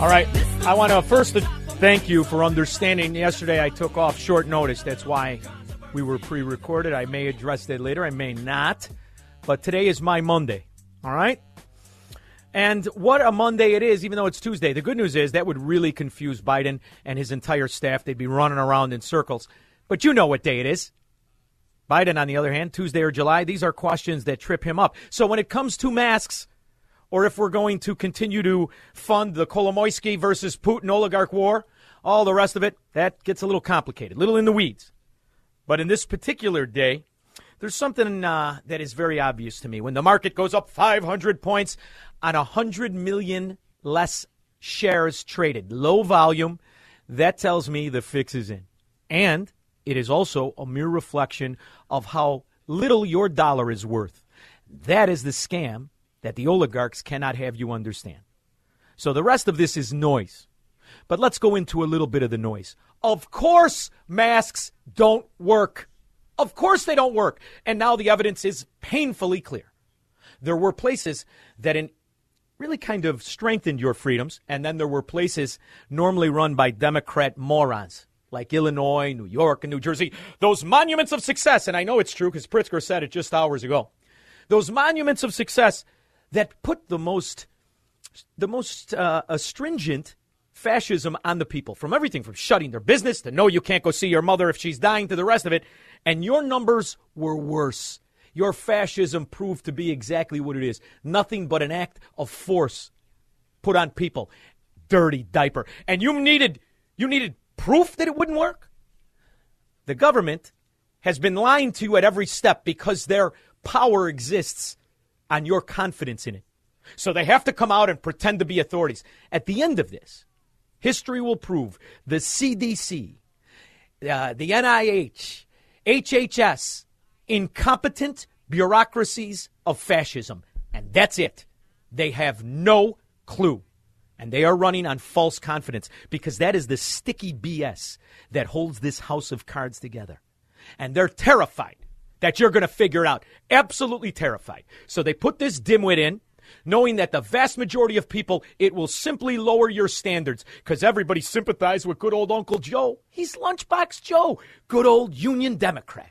All right. I want to first thank you for understanding. Yesterday I took off short notice. That's why we were pre recorded. I may address that later. I may not. But today is my Monday. All right? And what a Monday it is, even though it's Tuesday. The good news is that would really confuse Biden and his entire staff. They'd be running around in circles. But you know what day it is. Biden, on the other hand, Tuesday or July, these are questions that trip him up. So when it comes to masks, or if we're going to continue to fund the Kolomoisky versus Putin oligarch war, all the rest of it, that gets a little complicated, a little in the weeds. But in this particular day, there's something uh, that is very obvious to me. When the market goes up 500 points on 100 million less shares traded, low volume, that tells me the fix is in. And it is also a mere reflection of how little your dollar is worth. That is the scam that the oligarchs cannot have you understand. So the rest of this is noise. But let's go into a little bit of the noise. Of course, masks don't work. Of course, they don't work. And now the evidence is painfully clear. There were places that in really kind of strengthened your freedoms, and then there were places normally run by Democrat morons like Illinois, New York, and New Jersey. Those monuments of success, and I know it's true because Pritzker said it just hours ago. Those monuments of success that put the most the most uh, stringent fascism on the people. From everything from shutting their business to no you can't go see your mother if she's dying to the rest of it. And your numbers were worse. Your fascism proved to be exactly what it is. Nothing but an act of force put on people. Dirty diaper. And you needed you needed proof that it wouldn't work? The government has been lying to you at every step because their power exists on your confidence in it. So they have to come out and pretend to be authorities. At the end of this, history will prove the CDC, uh, the NIH, HHS, incompetent bureaucracies of fascism. And that's it. They have no clue. And they are running on false confidence because that is the sticky BS that holds this house of cards together. And they're terrified that you're going to figure out. Absolutely terrified. So they put this dimwit in, knowing that the vast majority of people, it will simply lower your standards because everybody sympathizes with good old Uncle Joe. He's Lunchbox Joe, good old Union Democrat.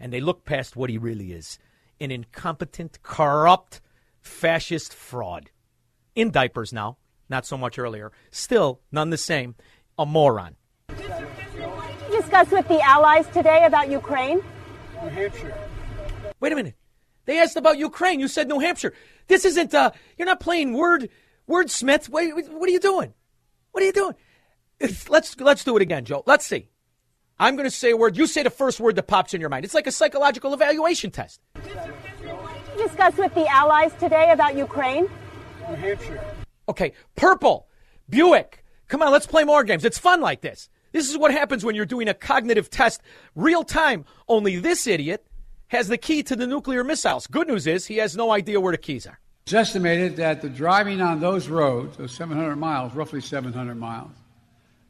And they look past what he really is an incompetent, corrupt, fascist fraud. In diapers now, not so much earlier. Still, none the same, a moron. Discuss with the allies today about Ukraine. New Hampshire. Wait a minute. They asked about Ukraine. You said New Hampshire. This isn't. Uh, you're not playing word wordsmith. Wait, what are you doing? What are you doing? let's let's do it again, Joe. Let's see. I'm going to say a word. You say the first word that pops in your mind. It's like a psychological evaluation test. Discuss with the allies today about Ukraine. New Hampshire. Okay, purple, Buick. Come on, let's play more games. It's fun like this. This is what happens when you're doing a cognitive test real time. Only this idiot has the key to the nuclear missiles. Good news is he has no idea where the keys are. It's estimated that the driving on those roads, those 700 miles, roughly 700 miles,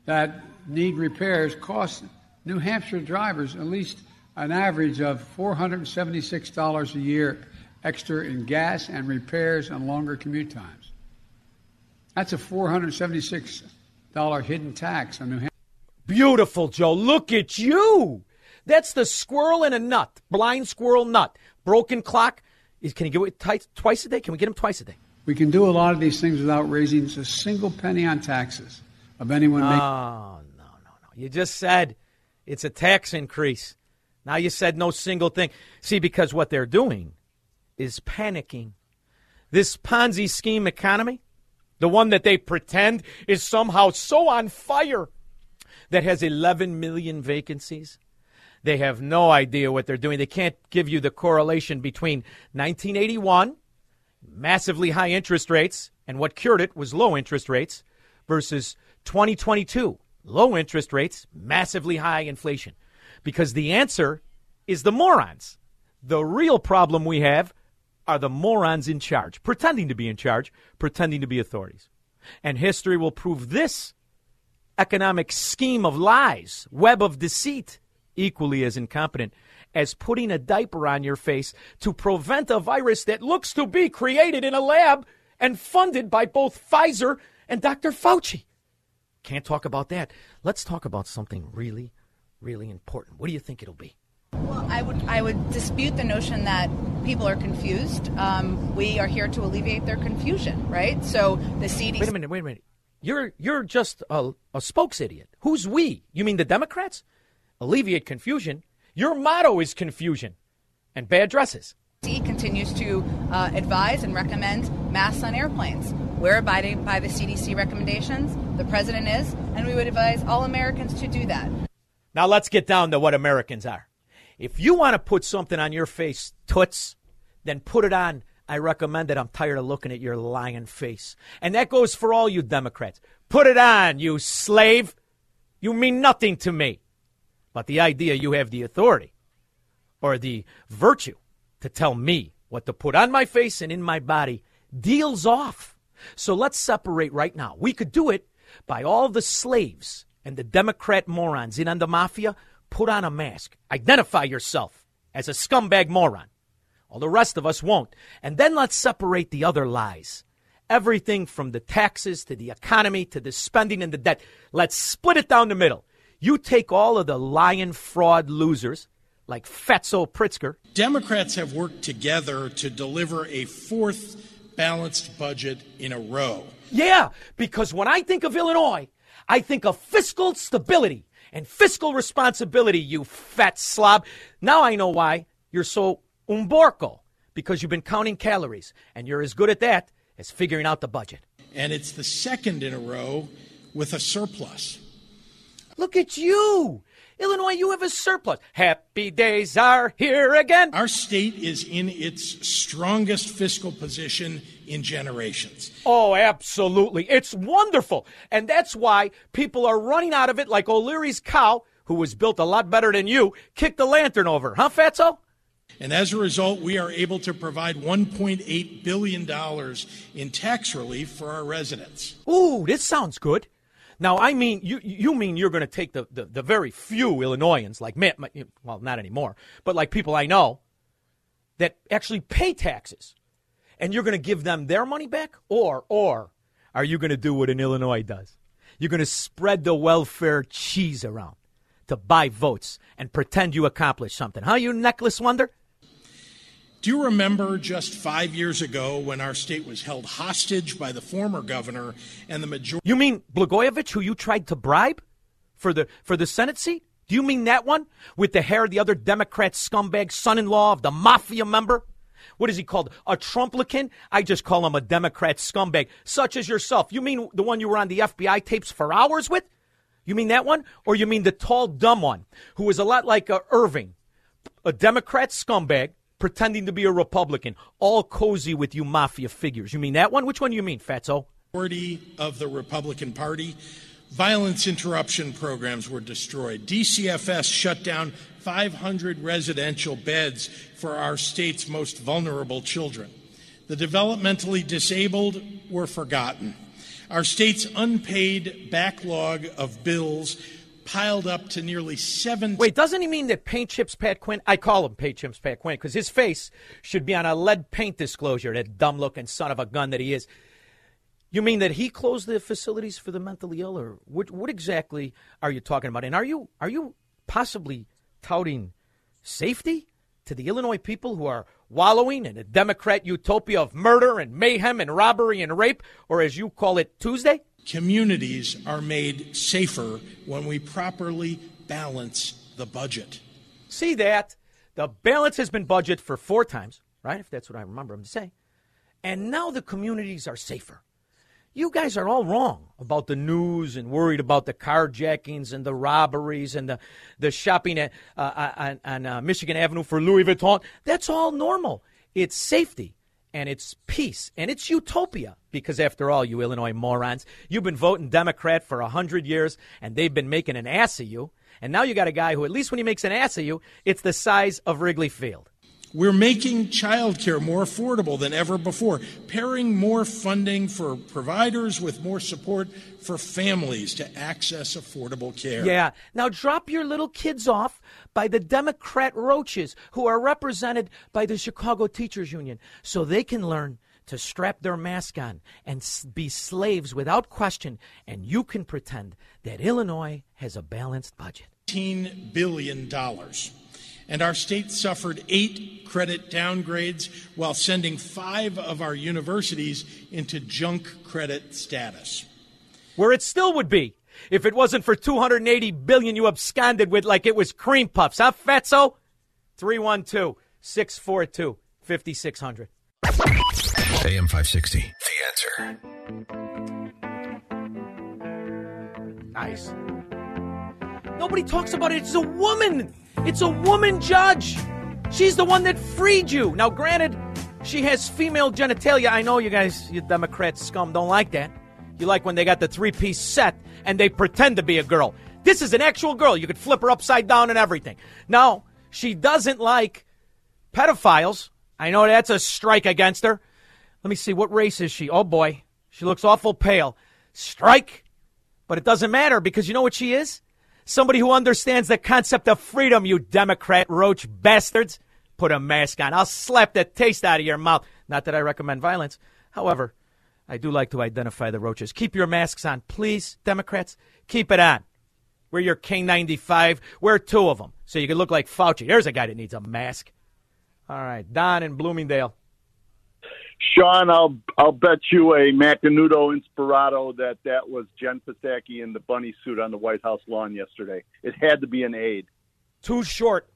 that need repairs cost New Hampshire drivers at least an average of $476 a year extra in gas and repairs and longer commute times. That's a $476 hidden tax on New Hampshire. Beautiful, Joe. Look at you. That's the squirrel in a nut. Blind squirrel nut. Broken clock. Can you get it twice a day? Can we get him twice a day? We can do a lot of these things without raising a single penny on taxes of anyone. Ah, oh, making- no, no, no. You just said it's a tax increase. Now you said no single thing. See, because what they're doing is panicking. This Ponzi scheme economy, the one that they pretend is somehow so on fire that has 11 million vacancies. They have no idea what they're doing. They can't give you the correlation between 1981, massively high interest rates, and what cured it was low interest rates, versus 2022, low interest rates, massively high inflation. Because the answer is the morons. The real problem we have are the morons in charge, pretending to be in charge, pretending to be authorities. And history will prove this economic scheme of lies, web of deceit, equally as incompetent as putting a diaper on your face to prevent a virus that looks to be created in a lab and funded by both Pfizer and Dr. Fauci. Can't talk about that. Let's talk about something really, really important. What do you think it'll be? Well, I would I would dispute the notion that people are confused. Um, we are here to alleviate their confusion, right? So the CDC. Wait a minute. Wait a minute. You're you're just a, a spokes idiot. Who's we? You mean the Democrats? Alleviate confusion. Your motto is confusion and bad dresses. continues to uh, advise and recommend masks on airplanes. We're abiding by the CDC recommendations. The president is, and we would advise all Americans to do that. Now let's get down to what Americans are. If you want to put something on your face, toots, then put it on. I recommend it. I'm tired of looking at your lying face. And that goes for all you Democrats. Put it on, you slave. You mean nothing to me. But the idea you have the authority or the virtue to tell me what to put on my face and in my body deals off. So let's separate right now. We could do it by all the slaves and the Democrat morons in on the mafia. Put on a mask. Identify yourself as a scumbag moron. All the rest of us won't. And then let's separate the other lies. Everything from the taxes to the economy to the spending and the debt. Let's split it down the middle. You take all of the lying fraud losers like Fatso Pritzker. Democrats have worked together to deliver a fourth balanced budget in a row. Yeah, because when I think of Illinois, I think of fiscal stability and fiscal responsibility, you fat slob. Now I know why you're so umborco, because you've been counting calories, and you're as good at that as figuring out the budget. And it's the second in a row with a surplus. Look at you. Illinois, you have a surplus. Happy days are here again. Our state is in its strongest fiscal position in generations. Oh, absolutely. It's wonderful. And that's why people are running out of it like O'Leary's cow, who was built a lot better than you, kicked the lantern over. Huh, Fatso? And as a result, we are able to provide $1.8 billion in tax relief for our residents. Ooh, this sounds good. Now, I mean, you you mean you're going to take the, the, the, very few Illinoisans, like me, well, not anymore, but like people I know that actually pay taxes, and you're going to give them their money back? Or, or are you going to do what an Illinois does? You're going to spread the welfare cheese around to buy votes and pretend you accomplished something. Huh, you necklace wonder? Do you remember just five years ago when our state was held hostage by the former governor and the majority? You mean Blagojevich, who you tried to bribe for the for the Senate seat? Do you mean that one with the hair of the other Democrat scumbag son-in-law of the mafia member? What is he called? A Trumplican? I just call him a Democrat scumbag, such as yourself. You mean the one you were on the FBI tapes for hours with? You mean that one? Or you mean the tall, dumb one, who is a lot like uh, Irving, a Democrat scumbag pretending to be a Republican, all cozy with you mafia figures. You mean that one? Which one do you mean, Fatso? Majority of the Republican Party. Violence interruption programs were destroyed. DCFS shut down 500 residential beds for our state's most vulnerable children. The developmentally disabled were forgotten. Our state's unpaid backlog of bills piled up to nearly seven. Wait, doesn't he mean that Paint Chips Pat Quinn? I call him Paint Chips Pat Quinn because his face should be on a lead paint disclosure, that dumb looking son of a gun that he is. You mean that he closed the facilities for the mentally ill, or what, what exactly are you talking about? And are you are you possibly touting safety to the Illinois people who are wallowing in a Democrat utopia of murder and mayhem and robbery and rape, or as you call it, Tuesday? Communities are made safer when we properly balance the budget. See that? The balance has been budgeted for four times, right? If that's what I remember him to say. And now the communities are safer. You guys are all wrong about the news and worried about the carjackings and the robberies and the, the shopping at, uh, uh on, on uh, Michigan Avenue for Louis Vuitton. That's all normal. It's safety and it's peace and it's utopia because after all you illinois morons you've been voting democrat for a hundred years and they've been making an ass of you and now you got a guy who at least when he makes an ass of you it's the size of wrigley field we're making childcare more affordable than ever before, pairing more funding for providers with more support for families to access affordable care. Yeah. Now drop your little kids off by the Democrat roaches who are represented by the Chicago Teachers Union so they can learn to strap their mask on and be slaves without question, and you can pretend that Illinois has a balanced budget. $10 billion and our state suffered eight credit downgrades while sending five of our universities into junk credit status. Where it still would be if it wasn't for 280 billion you absconded with like it was cream puffs, huh, Fatso? 312 642 5600. AM 560. The answer. Nice. Nobody talks about it. It's a woman. It's a woman judge. She's the one that freed you. Now, granted, she has female genitalia. I know you guys, you Democrat scum, don't like that. You like when they got the three piece set and they pretend to be a girl. This is an actual girl. You could flip her upside down and everything. Now, she doesn't like pedophiles. I know that's a strike against her. Let me see. What race is she? Oh, boy. She looks awful pale. Strike. But it doesn't matter because you know what she is? Somebody who understands the concept of freedom, you Democrat roach bastards. Put a mask on. I'll slap the taste out of your mouth. Not that I recommend violence. However, I do like to identify the roaches. Keep your masks on, please, Democrats. Keep it on. Wear your K95. Wear two of them so you can look like Fauci. There's a guy that needs a mask. All right, Don in Bloomingdale. Shaun, I'll I'll bet you a Macanudo Inspirado that that was Jen Psaki in the bunny suit on the White House lawn yesterday. It had to be an aide. Too short.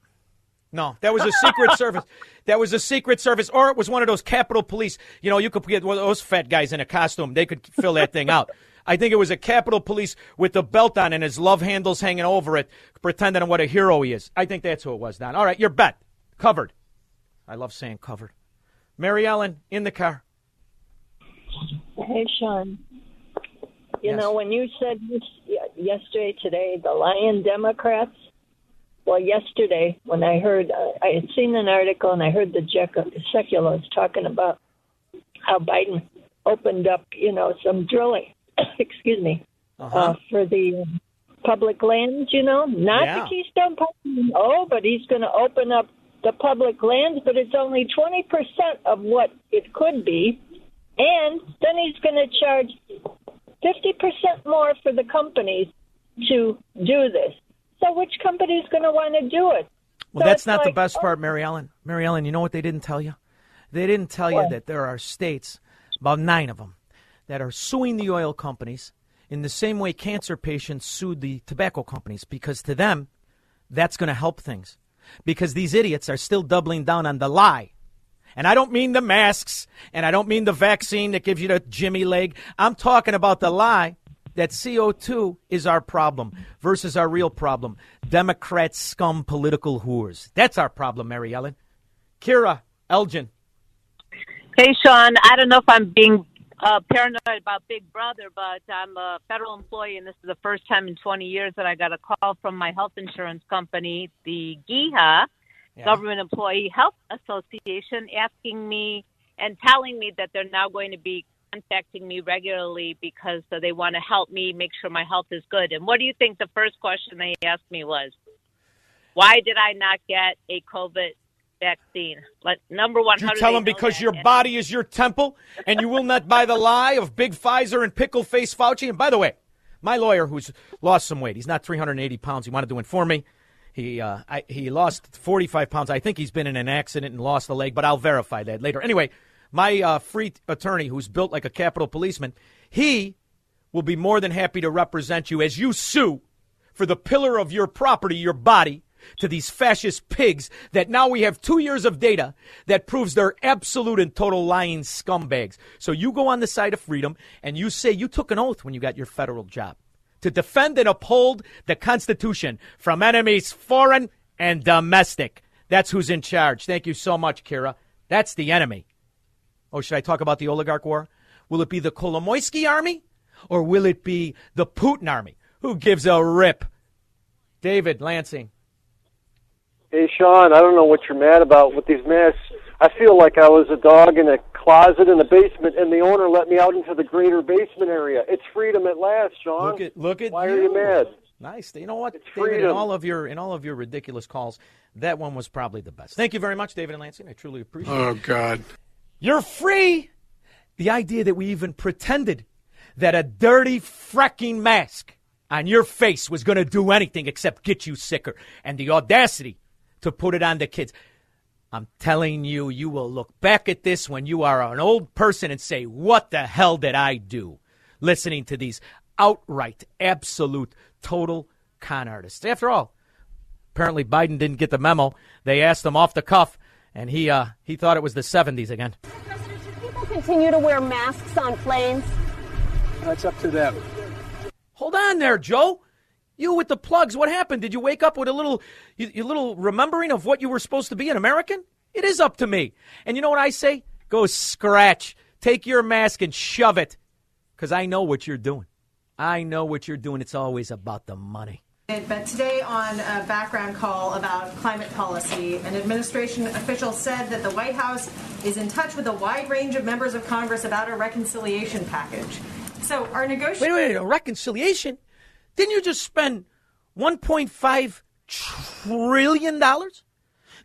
No, that was a Secret Service. That was a Secret Service, or it was one of those Capitol Police. You know, you could get one of those fat guys in a costume. They could fill that thing out. I think it was a Capitol Police with the belt on and his love handles hanging over it, pretending what a hero he is. I think that's who it was, Don. All right, your bet. Covered. I love saying covered. Mary Ellen in the car. Hey, Shaun. You Yes. know, when you said yesterday, today, the Lion Democrats, well, yesterday, when I heard, uh, I had seen an article and I heard the Jec- seculars talking about how Biden opened up, you know, some drilling, excuse me, Uh-huh. uh, for the um, public lands, you know, not Yeah. the Keystone Pipeline. Oh, but he's going to open up the public lands, but it's only 20% of what it could be. And then he's going to charge 50% more for the companies to do this. So which company is going to want to do it? Well, So that's not the best oh, part, Mary Ellen. Mary Ellen, you know what they didn't tell you? They didn't tell you that there are states, about nine of them, that are suing the oil companies in the same way cancer patients sued the tobacco companies because to them, that's going to help things. Because these idiots are still doubling down on the lie. And I don't mean the masks, and I don't mean the vaccine that gives you the Jimmy leg. I'm talking about the lie that CO2 is our problem versus our real problem. Democrat scum political whores. That's our problem, Mary Ellen. Kira, Elgin. Hey, Shaun, I don't know if I'm being uh, paranoid about Big Brother, but I'm a federal employee, and this is the first time in 20 years that I got a call from my health insurance company, the GEHA, Government Employee Health Association, asking me and telling me that they're now going to be contacting me regularly because uh, they want to help me make sure my health is good. And what do you think the first question they asked me was? Why did I not get a COVID vaccine? Like, number one, You tell them because that? your body is your temple and you will not buy the lie of big Pfizer and pickle face Fauci. And by the way, my lawyer who's lost some weight, he's not 380 pounds. He wanted to inform me. He uh, I, he lost 45 pounds. I think he's been in an accident and lost a leg, but I'll verify that later. Anyway, my uh, free attorney, who's built like a Capitol policeman, he will be more than happy to represent you as you sue for the pillar of your property, your body, to these fascist pigs that now we have two years of data that proves they're absolute and total lying scumbags. So you go on the side of freedom and you say you took an oath when you got your federal job to defend and uphold the Constitution from enemies foreign and domestic. That's who's in charge. Thank you so much, Kira. That's the enemy. Oh, should I talk about the oligarch war? Will it be the Kolomoisky army or will it be the Putin army? Who gives a rip? David Lansing. Hey, Shaun, I don't know what you're mad about with these masks. I feel like I was a dog in a closet in the basement, and the owner let me out into the greater basement area. It's freedom at last, Shaun. Look at look at Why you. are you mad? Nice. You know what, It's David? In all of your in all of your ridiculous calls, that one was probably the best. Thank you very much, David and Lansing. I truly appreciate it. Oh, God. You're free. The idea that we even pretended that a dirty fracking mask on your face was going to do anything except get you sicker, and the audacity to put it on the kids. I'm telling you, you will look back at this when you are an old person and say, What the hell did I do? Listening to these outright, absolute, total con artists. After all, apparently Biden didn't get the memo. They asked him off the cuff, and he, uh, he thought it was the 70s again. People continue to wear masks on planes. That's up to them. Hold on there, Joe. You with the plugs. What happened? Did you wake up with a little, you little remembering of what you were supposed to be an American? It is up to me. And you know what I say? Go scratch. Take your mask and shove it, because I know what you're doing. I know what you're doing. It's always about the money. But today, on a background call about climate policy, an administration official said that the White House is in touch with a wide range of members of Congress about a reconciliation package. So, our negotiations. Wait, wait, a reconciliation? Didn't you just spend 1.5 trillion dollars?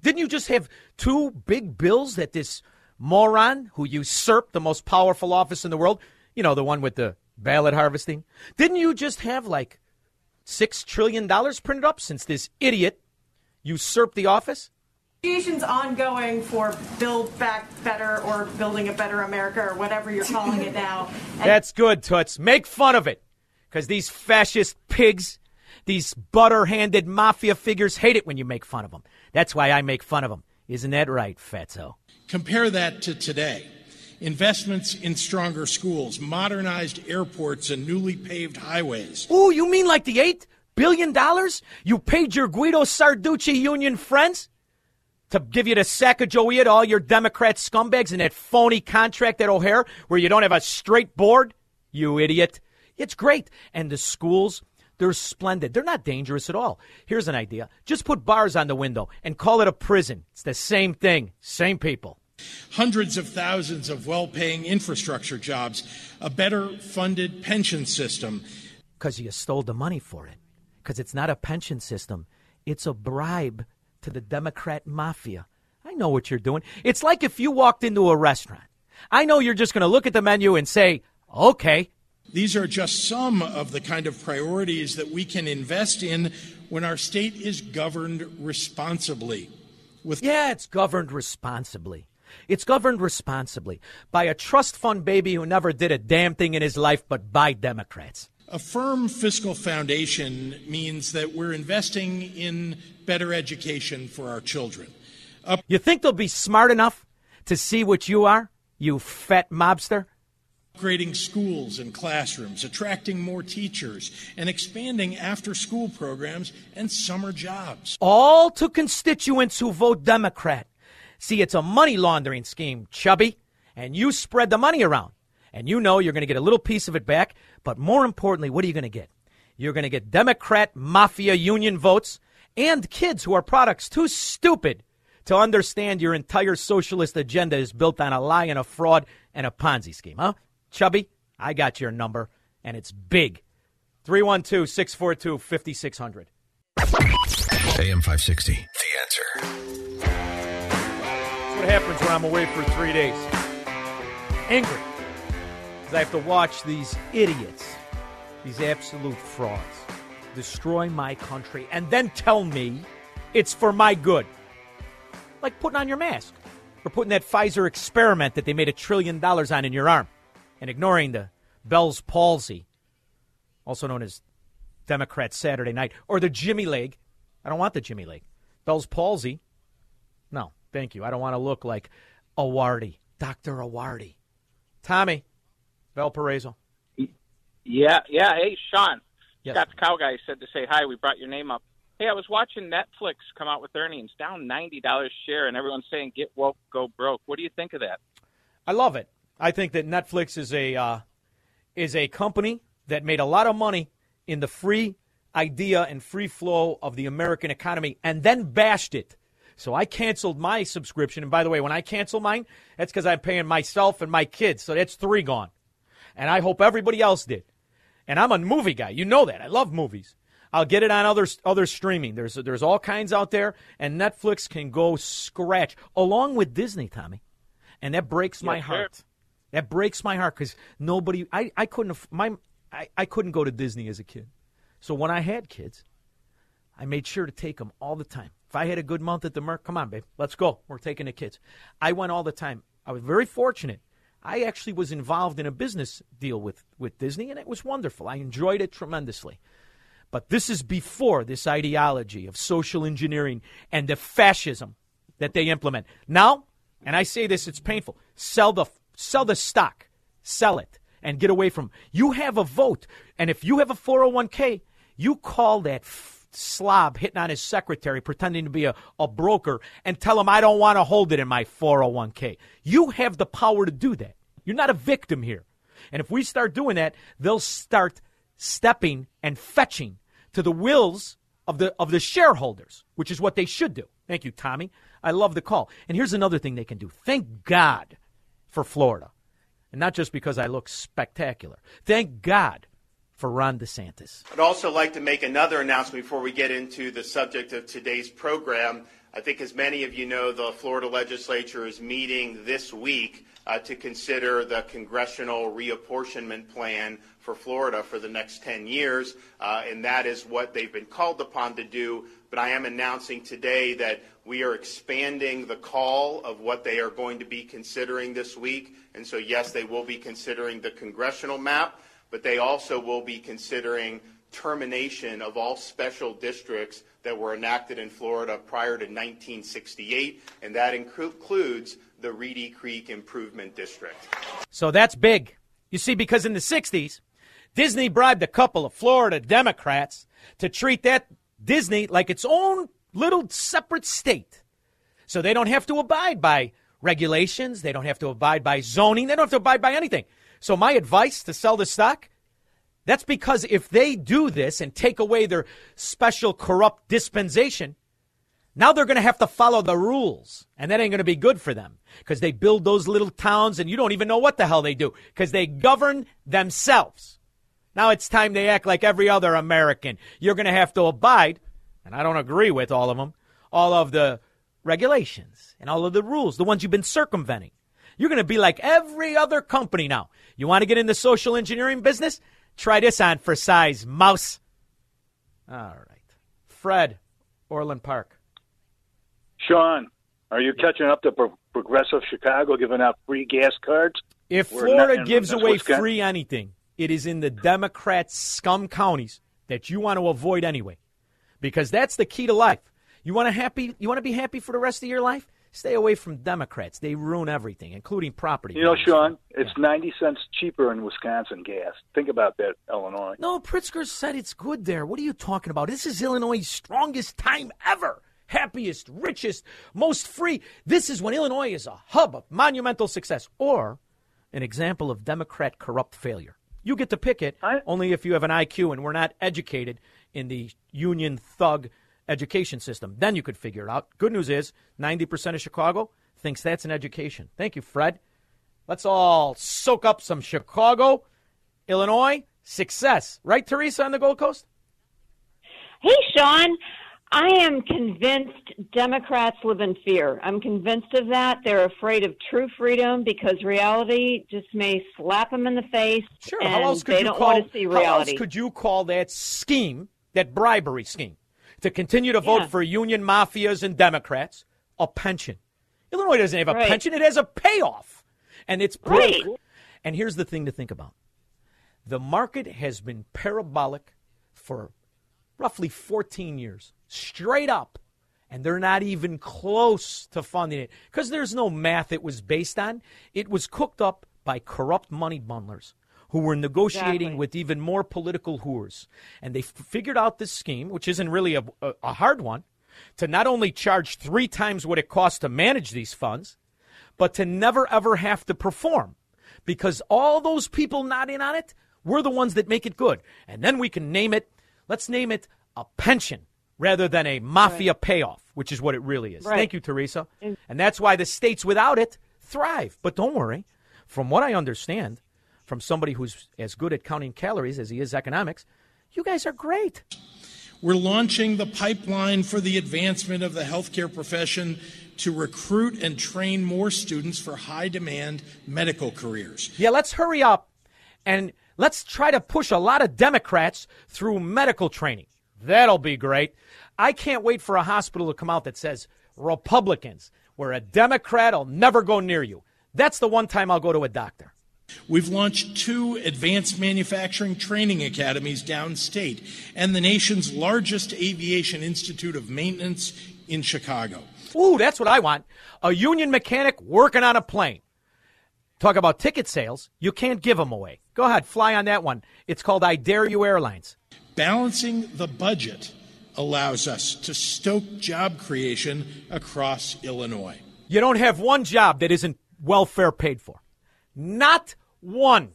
Didn't you just have two big bills that this moron who usurped the most powerful office in the world, you know, the one with the ballot harvesting, didn't you just have like six trillion dollars printed up since this idiot usurped the office? Negotiations ongoing for Build Back Better or Building a Better America or whatever you're calling it now. And That's good, Toots. Make fun of it. Because these fascist pigs, these butter handed mafia figures hate it when you make fun of them. That's why I make fun of them. Isn't that right, Fatso? Compare that to today. Investments in stronger schools, modernized airports, and newly paved highways. Ooh, you mean like the $8 billion you paid your Guido Sarducci union friends? To give you the Sacagawea to all your Democrat scumbags and that phony contract at O'Hare where you don't have a straight board? You idiot. It's great. And the schools, they're splendid. They're not dangerous at all. Here's an idea just put bars on the window and call it a prison. It's the same thing, same people. Hundreds of thousands of well paying infrastructure jobs, a better funded pension system. Because you stole the money for it. Because it's not a pension system, it's a bribe to the Democrat mafia. I know what you're doing. It's like if you walked into a restaurant. I know you're just going to look at the menu and say, okay. These are just some of the kind of priorities that we can invest in when our state is governed responsibly. With Yeah, it's governed responsibly. It's governed responsibly by a trust fund baby who never did a damn thing in his life but buy Democrats. A firm fiscal foundation means that we're investing in better education for our children. You think they'll be smart enough to see what you are, you fat mobster? Upgrading schools and classrooms, attracting more teachers, and expanding after school programs and summer jobs. All to constituents who vote Democrat. See, it's a money laundering scheme, chubby, and you spread the money around. And you know you're going to get a little piece of it back, but more importantly, what are you going to get? You're going to get Democrat mafia union votes and kids who are products too stupid to understand your entire socialist agenda is built on a lie and a fraud and a Ponzi scheme, huh? Chubby, I got your number, and it's big. 312 642 5600. AM 560. The answer. That's what happens when I'm away for three days. Angry. Because I have to watch these idiots, these absolute frauds, destroy my country, and then tell me It's for my good. Like putting on your mask or putting that Pfizer experiment that they made a trillion dollars on in your arm and ignoring the Bell's palsy, also known as Democrat Saturday night, or the Jimmy leg. I don't want the Jimmy leg. Bell's palsy. No, thank you. I don't want to look like Awardy, Dr. Awardy. Tommy, Valparaiso. Yeah, yeah. Hey, Shaun. Yes. Scott the Cow Guy said to say hi. We brought your name up. Hey, I was watching Netflix come out with earnings down ninety dollars share, and everyone's saying get woke, go broke. What do you think of that? I love it. I think that Netflix is a uh, is a company that made a lot of money in the free idea and free flow of the American economy, and then bashed it. So I canceled my subscription. And by the way, when I cancel mine, that's because I'm paying myself and my kids. So that's three gone. And I hope everybody else did. And I'm a movie guy. You know that. I love movies. I'll get it on other other streaming. There's there's all kinds out there, and Netflix can go scratch along with Disney, Tommy, and that breaks my sure. That breaks my heart because nobody. I, I couldn't my I, I couldn't go to Disney as a kid, so when I had kids, I made sure to take them all the time. If I had a good month at the Merc, come on, babe, let's go. We're taking the kids. I went all the time. I was very fortunate. I actually was involved in a business deal with, with Disney, and it was wonderful. I enjoyed it tremendously. But this is before this ideology of social engineering and the fascism that they implement. Now, and I say this, it's painful. Sell the sell the stock, sell it, and get away from. You have a vote, and if you have a 401k, you call that f- slob hitting on his secretary, pretending to be a, a broker, and tell him I don't want to hold it in my 401k. You have the power to do that. You're not a victim here. And if we start doing that, they'll start stepping and fetching to the wills of the of the shareholders, which is what they should do. Thank you, Tommy. I love the call. And here's another thing they can do. Thank God for Florida. And not just because I look spectacular. Thank God for Ron DeSantis. I'd also like to make another announcement before we get into the subject of today's program. I think, as many of you know, the Florida legislature is meeting this week to consider the congressional reapportionment plan for Florida for the next 10 years, uh, and that is what they've been called upon to do. But I am announcing today that we are expanding the call of what they are going to be considering this week. And so, yes, they will be considering the congressional map, but they also will be considering termination of all special districts that were enacted in Florida prior to 1968, and that includes the Reedy Creek Improvement District. So that's big. You see, because in the 60s, Disney bribed a couple of Florida Democrats to treat that Disney like its own little separate state. So they don't have to abide by regulations, they don't have to abide by zoning, they don't have to abide by anything. So my advice to sell the stock that's because if they do this and take away their special corrupt dispensation, now they're going to have to follow the rules. And that ain't going to be good for them because they build those little towns and you don't even know what the hell they do because they govern themselves. Now it's time they act like every other American. You're going to have to abide, and I don't agree with all of them, all of the regulations and all of the rules, the ones you've been circumventing. You're going to be like every other company now. You want to get in the social engineering business? Try this on for size, mouse. All right. Fred, Orland Park. Shaun, are you catching up to Pro- Progressive Chicago giving out free gas cards? If We're Florida in- gives away Wisconsin. free anything, it is in the Democrat scum counties that you want to avoid anyway. Because that's the key to life. You want to happy you want to be happy for the rest of your life? Stay away from Democrats. They ruin everything, including property. You know, values. Shaun, it's 90 cents cheaper in Wisconsin gas. Think about that, Illinois. No, Pritzker said it's good there. What are you talking about? This is Illinois' strongest time ever. Happiest, richest, most free. This is when Illinois is a hub of monumental success or an example of Democrat corrupt failure. You get to pick it only if you have an IQ and we're not educated in the union thug education system. Then you could figure it out. Good news is 90% of Chicago thinks that's an education. Thank you, Fred. Let's all soak up some Chicago, Illinois success. Right, Teresa, on the Gold Coast? Hey, Shaun. I am convinced Democrats live in fear. I'm convinced of that. They're afraid of true freedom because reality just may slap them in the face. Sure. How else could they you call? How else could you call that scheme that bribery scheme? to continue to vote Yeah. for union mafias and Democrats? A pension. Illinois doesn't have a Right. pension, it has a payoff. And it's broke. Right. And here's the thing to think about the market has been parabolic for roughly 14 years, straight up. And they're not even close to funding it because there's no math it was based on. It was cooked up by corrupt money bundlers who were negotiating Exactly. with even more political whores. And they f- figured out this scheme, which isn't really a, a, a hard one, to not only charge three times what it costs to manage these funds, but to never ever have to perform because all those people not in on it, we're the ones that make it good. And then we can name it, let's name it a pension rather than a mafia payoff, which is what it really is. Right. Thank you, Teresa. And that's why the states without it thrive. But don't worry, from what I understand, from somebody who's as good at counting calories as he is economics, you guys are great. We're launching the pipeline for the advancement of the healthcare profession to recruit and train more students for high demand medical careers. Yeah, let's hurry up and let's try to push a lot of Democrats through medical training. That'll be great. I can't wait for a hospital to come out that says Republicans, where a Democrat will never go near you. That's the one time I'll go to a doctor. We've launched two advanced manufacturing training academies downstate and the nation's largest aviation institute of maintenance in Chicago. Ooh, that's what I want. A union mechanic working on a plane. Talk about ticket sales. You can't give them away. Go ahead, fly on that one. It's called I Dare You Airlines. Balancing the budget allows us to stoke job creation across Illinois. You don't have one job that isn't welfare paid for. Not one.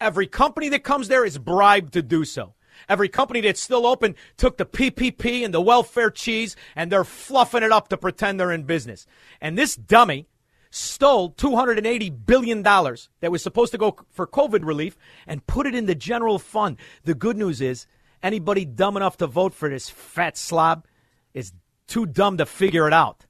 Every company that comes there is bribed to do so. Every company that's still open took the PPP and the welfare cheese and they're fluffing it up to pretend they're in business. And this dummy stole $280 billion that was supposed to go for COVID relief and put it in the general fund. The good news is anybody dumb enough to vote for this fat slob is too dumb to figure it out.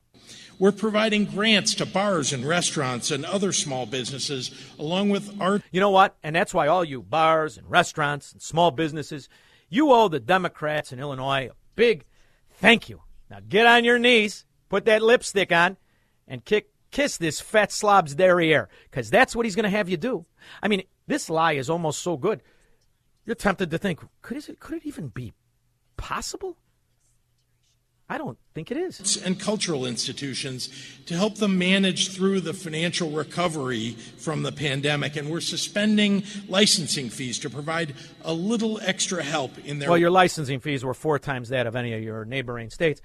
We're providing grants to bars and restaurants and other small businesses, along with art. You know what? And that's why all you bars and restaurants and small businesses, you owe the Democrats in Illinois a big thank you. Now get on your knees, put that lipstick on, and kick, kiss this fat slob's derriere, because that's what he's going to have you do. I mean, this lie is almost so good. You're tempted to think, could it, could it even be possible? I don't think it is. and cultural institutions to help them manage through the financial recovery from the pandemic. And we're suspending licensing fees to provide a little extra help in their Well, your licensing fees were four times that of any of your neighboring states.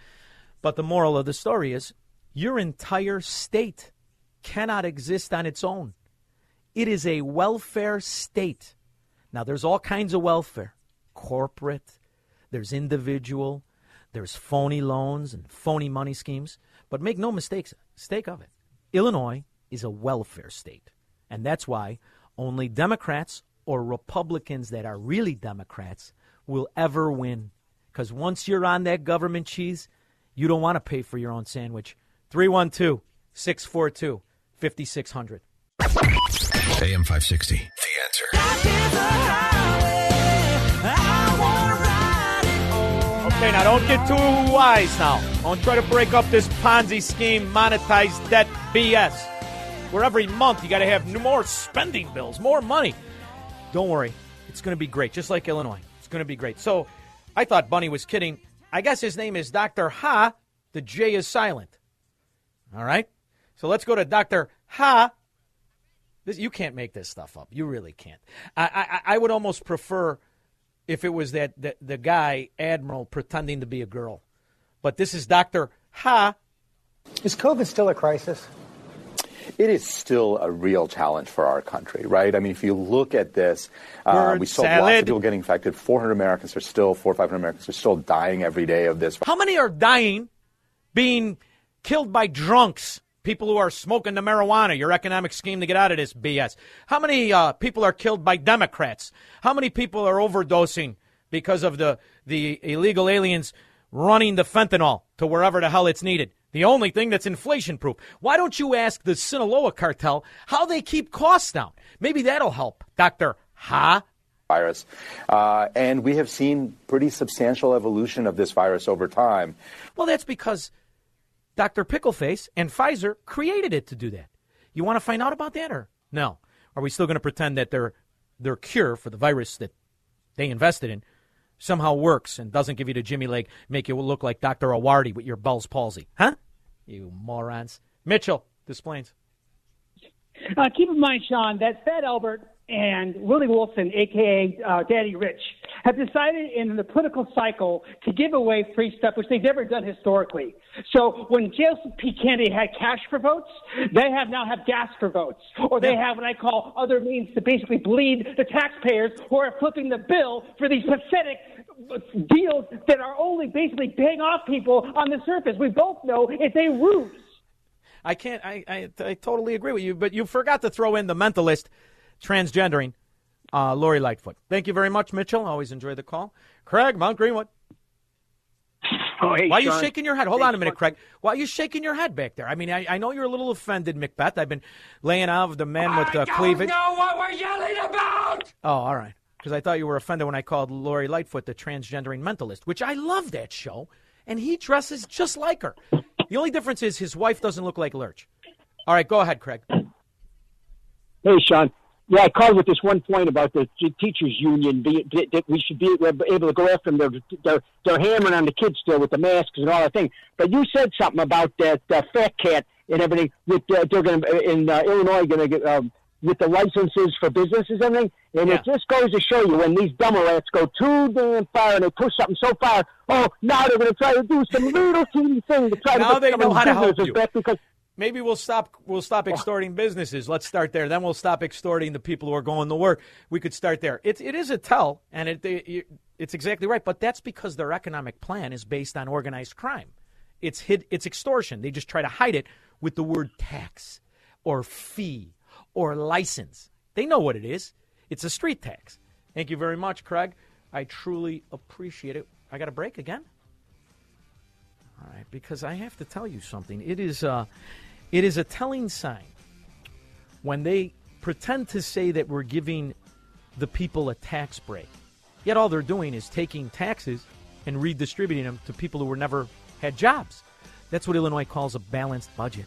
But the moral of the story is your entire state cannot exist on its own. It is a welfare state. Now, there's all kinds of welfare corporate, there's individual, there's phony loans and phony money schemes. But make no mistakes, mistake of it. Illinois is a welfare state. And that's why only Democrats or Republicans that are really Democrats will ever win. Because once you're on that government cheese, you don't want to pay for your own sandwich. 312 642 5600. AM 560. Okay, now don't get too wise now. Don't try to break up this Ponzi scheme, monetize debt BS. Where every month you got to have more spending bills, more money. Don't worry, it's going to be great, just like Illinois. It's going to be great. So I thought Bunny was kidding. I guess his name is Dr. Ha. The J is silent. All right? So let's go to Dr. Ha. This, you can't make this stuff up. You really can't. I, I, I would almost prefer if it was that the, the guy admiral pretending to be a girl, but this is Doctor Ha. Is COVID still a crisis? It is still a real challenge for our country, right? I mean, if you look at this, uh, we still have lots of people getting infected. 400 Americans are still, four or 500 Americans are still dying every day of this. How many are dying, being killed by drunks, people who are smoking the marijuana? Your economic scheme to get out of this BS. How many uh, people are killed by Democrats? How many people are overdosing because of the the illegal aliens running the fentanyl to wherever the hell it's needed? The only thing that's inflation proof. Why don't you ask the Sinaloa cartel how they keep costs down? Maybe that'll help, Doctor Ha. virus. Uh, and we have seen pretty substantial evolution of this virus over time. Well, that's because Dr. Pickleface and Pfizer created it to do that. You want to find out about that or no? Are we still going to pretend that their their cure for the virus that they invested in somehow works and doesn't give you the Jimmy leg, make you look like Dr. Awardi with your Bell's palsy? Huh? You morons. Mitchell, Des Plaines. Uh, keep in mind, Shaun, that Fat Albert and Willie Wilson, aka uh, Daddy Rich, have decided in the political cycle to give away free stuff, which they've never done historically. So when Joseph P. Kennedy had cash for votes, they have now have gas for votes, or they have what I call other means to basically bleed the taxpayers who are flipping the bill for these pathetic deals that are only basically paying off people on the surface. We both know it's a ruse. I can't. I, I, I totally agree with you, but you forgot to throw in the mentalist transgendering, uh, Lori Lightfoot. Thank you very much, Mitchell. Always enjoy the call. Craig, Mount Greenwood. Oh, hey, Why are you Shaun. shaking your head? Hold Hey, on a minute, Shaun. Craig. Why are you shaking your head back there? I mean, I, I know you're a little offended, Macbeth. I've been laying out of the men with uh, cleavage. know what we're yelling about. Oh, all right. Because I thought you were offended when I called Lori Lightfoot the transgendering mentalist, which I love that show, and he dresses just like her. The only difference is his wife doesn't look like Lurch. All right, go ahead, Craig. Hey, Shaun. Yeah, I called with this one point about the teachers' union. Be, that that we should be able to go after them. They're, they're, they're hammering on the kids still with the masks and all that thing. But you said something about that uh, fat cat and everything. With uh, they're going in uh, Illinois going to get um, with the licenses for businesses and everything. And it just goes to show you when these dumber rats go too damn far and they push something so far. Oh, now they're going to try to do some little teeny thing to try Now to they get know some how to help you. back because Maybe we'll stop. We'll stop extorting businesses. Let's start there. Then we'll stop extorting the people who are going to work. We could start there. It, it is a tell, and it, it it's exactly right. But that's because their economic plan is based on organized crime. It's hid. It's extortion. They just try to hide it with the word tax, or fee, or license. They know what it is. It's a street tax. Thank you very much, Craig. I truly appreciate it. I got a break again. All right, because I have to tell you something. It is, uh, it is a telling sign when they pretend to say that we're giving the people a tax break. Yet all they're doing is taking taxes and redistributing them to people who were never had jobs. That's what Illinois calls a balanced budget.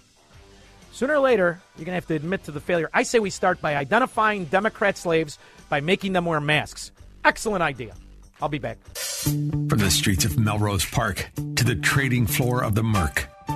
Sooner or later, you're going to have to admit to the failure. I say we start by identifying Democrat slaves by making them wear masks. Excellent idea. I'll be back. From the streets of Melrose Park to the trading floor of the Merc,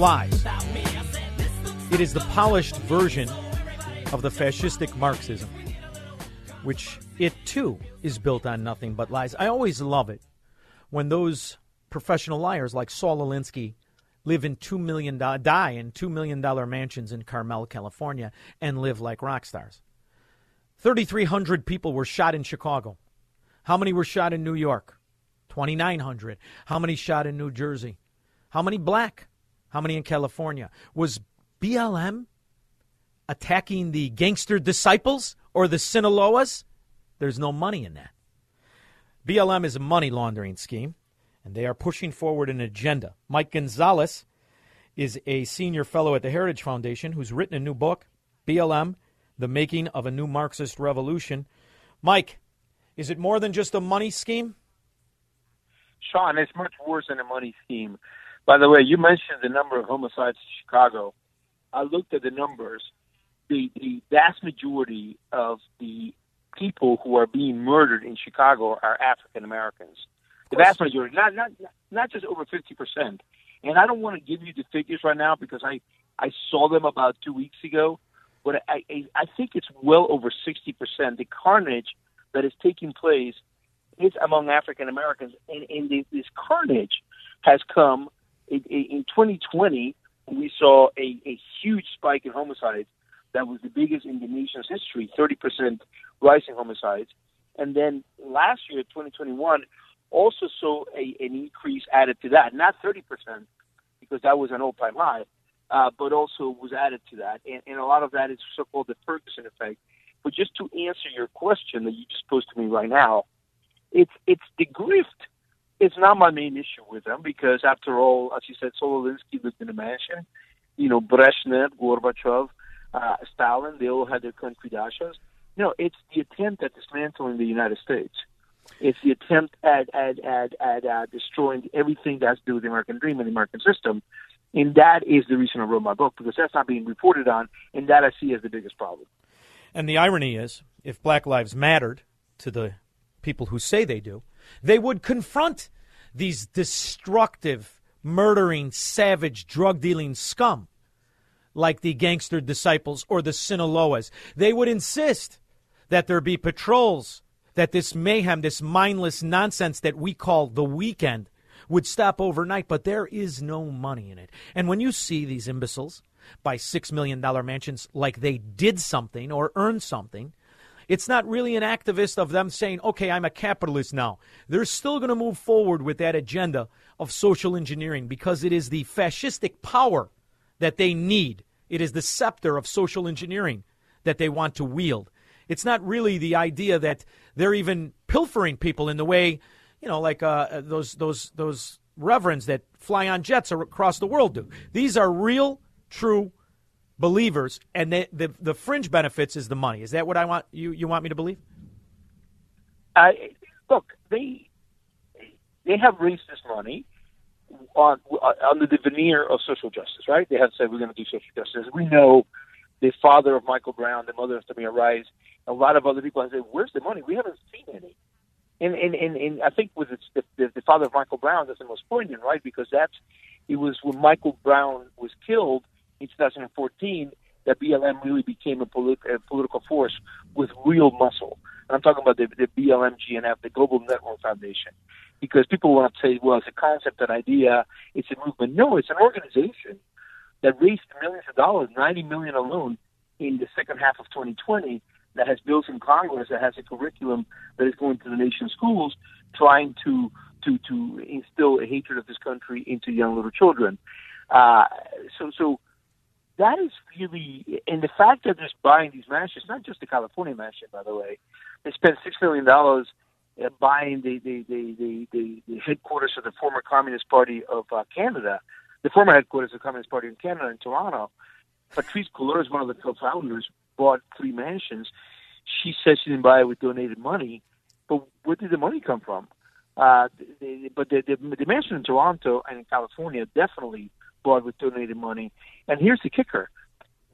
lies. It is the polished version of the fascistic Marxism, which it too is built on nothing but lies. I always love it when those professional liars like Saul Alinsky live in two million die in two million dollar mansions in Carmel, California, and live like rock stars. Thirty three hundred people were shot in Chicago. How many were shot in New York? Twenty nine hundred. How many shot in New Jersey? How many black? How many in California? Was BLM attacking the gangster disciples or the Sinaloas? There's no money in that. BLM is a money laundering scheme, and they are pushing forward an agenda. Mike Gonzalez is a senior fellow at the Heritage Foundation who's written a new book, BLM The Making of a New Marxist Revolution. Mike, is it more than just a money scheme? Shaun, it's much worse than a money scheme. By the way, you mentioned the number of homicides in Chicago. I looked at the numbers. The the vast majority of the people who are being murdered in Chicago are African Americans. The vast majority, not not not just over fifty percent. And I don't want to give you the figures right now because I I saw them about two weeks ago, but I I, I think it's well over sixty percent. The carnage that is taking place is among African Americans, and, and this carnage has come in, in 2020. We saw a, a huge spike in homicides that was the biggest in the nation's history, 30% rise in homicides. And then last year, 2021, also saw a, an increase added to that, not 30%, because that was an all-time high, uh, but also was added to that. And, and a lot of that is so-called the Ferguson effect. But just to answer your question that you just posed to me right now, it's it's the grift. It's not my main issue with them because, after all, as you said, Saul Alinsky lived in a mansion. You know, Brezhnev, Gorbachev, uh, Stalin, they all had their country dachas. No, it's the attempt at dismantling the United States. It's the attempt at at at, at uh, destroying everything that's to do with the American dream and the American system. And that is the reason I wrote my book because that's not being reported on, and that I see as the biggest problem. And the irony is, if Black Lives mattered to the people who say they do, they would confront these destructive, murdering, savage, drug dealing scum like the gangster disciples or the Sinaloas. They would insist that there be patrols, that this mayhem, this mindless nonsense that we call the weekend would stop overnight, but there is no money in it. And when you see these imbeciles buy $6 million mansions like they did something or earned something, it's not really an activist of them saying, okay, I'm a capitalist now. They're still going to move forward with that agenda of social engineering because it is the fascistic power that they need. It is the scepter of social engineering that they want to wield. It's not really the idea that they're even pilfering people in the way, you know, like uh, those those those reverends that fly on jets across the world do. These are real, true believers, and they, the the fringe benefits is the money. Is that what I want you you want me to believe? I look they they have raised this money on under the veneer of social justice, right? They have said we're going to do social justice. We know the father of Michael Brown, the mother of Tamir Rice, a lot of other people have said, "Where's the money? We haven't seen any." And and and, and I think with the, the, the father of Michael Brown, that's the most poignant, right? Because that's it was when Michael Brown was killed in 2014 that BLM really became a, polit- a political force with real muscle. And I'm talking about the, the BLM GNF, the Global Network Foundation, because people want to say, well, it's a concept, an idea, it's a movement. No, it's an organization that raised millions of dollars, 90 million alone, in the second half of 2020, that has bills in Congress, that has a curriculum that is going to the nation's schools, trying to to to instill a hatred of this country into young little children. Uh, so so that is really, and the fact that they're buying these mansions, not just the California mansion, by the way, they spent six million dollars uh, buying the the, the the the the headquarters of the former Communist Party of uh, Canada, the former headquarters of the Communist Party in Canada in Toronto. Patrisse Cullors, one of the co-founders, bought three mansions. She said she didn't buy it with donated money, but where did the money come from? Uh, the, but the, the, the mansion in Toronto and in California definitely bought with donated money. And here's the kicker: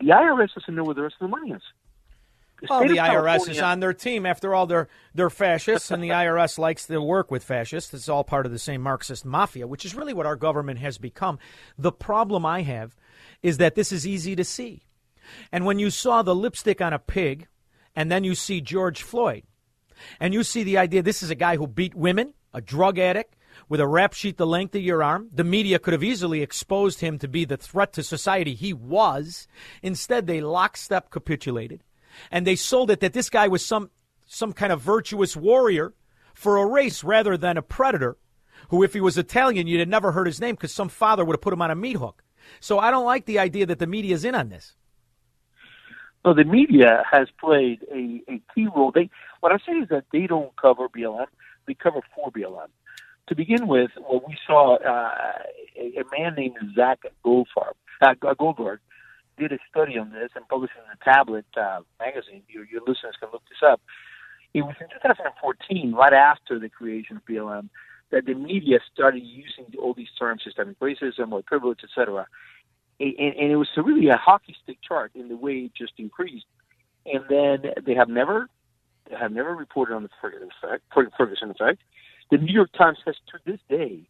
the IRS doesn't know where the rest of the money is. The well, the IRS is on their team. After all, they're they're fascists, and the IRS likes to work with fascists. It's all part of the same Marxist mafia, which is really what our government has become. The problem I have is that this is easy to see, and when you saw the lipstick on a pig, and then you see George Floyd, and you see the idea this is a guy who beat women, a drug addict, with a rap sheet the length of your arm. The media could have easily exposed him to be the threat to society he was. Instead, they lockstep capitulated and they sold it that this guy was some some kind of virtuous warrior for a race rather than a predator who if he was Italian you'd have never heard his name because some father would have put him on a meat hook. So I don't like the idea that the media is in on this. Well, the media has played a, a key role. They what I say is that they don't cover BLM; they cover for BLM. To begin with, what we saw uh, a, a man named Zach Goldfarb, uh, Goldberg did a study on this and published it in the Tablet uh, magazine. Your, your listeners can look this up. It was in 2014, right after the creation of BLM, that the media started using all these terms, systemic racism, white privilege, etc. And, and it was really a hockey stick chart in the way it just increased. And then they have never, they have never reported on the Ferguson effect. Ferguson effect. The New York Times has, to this day,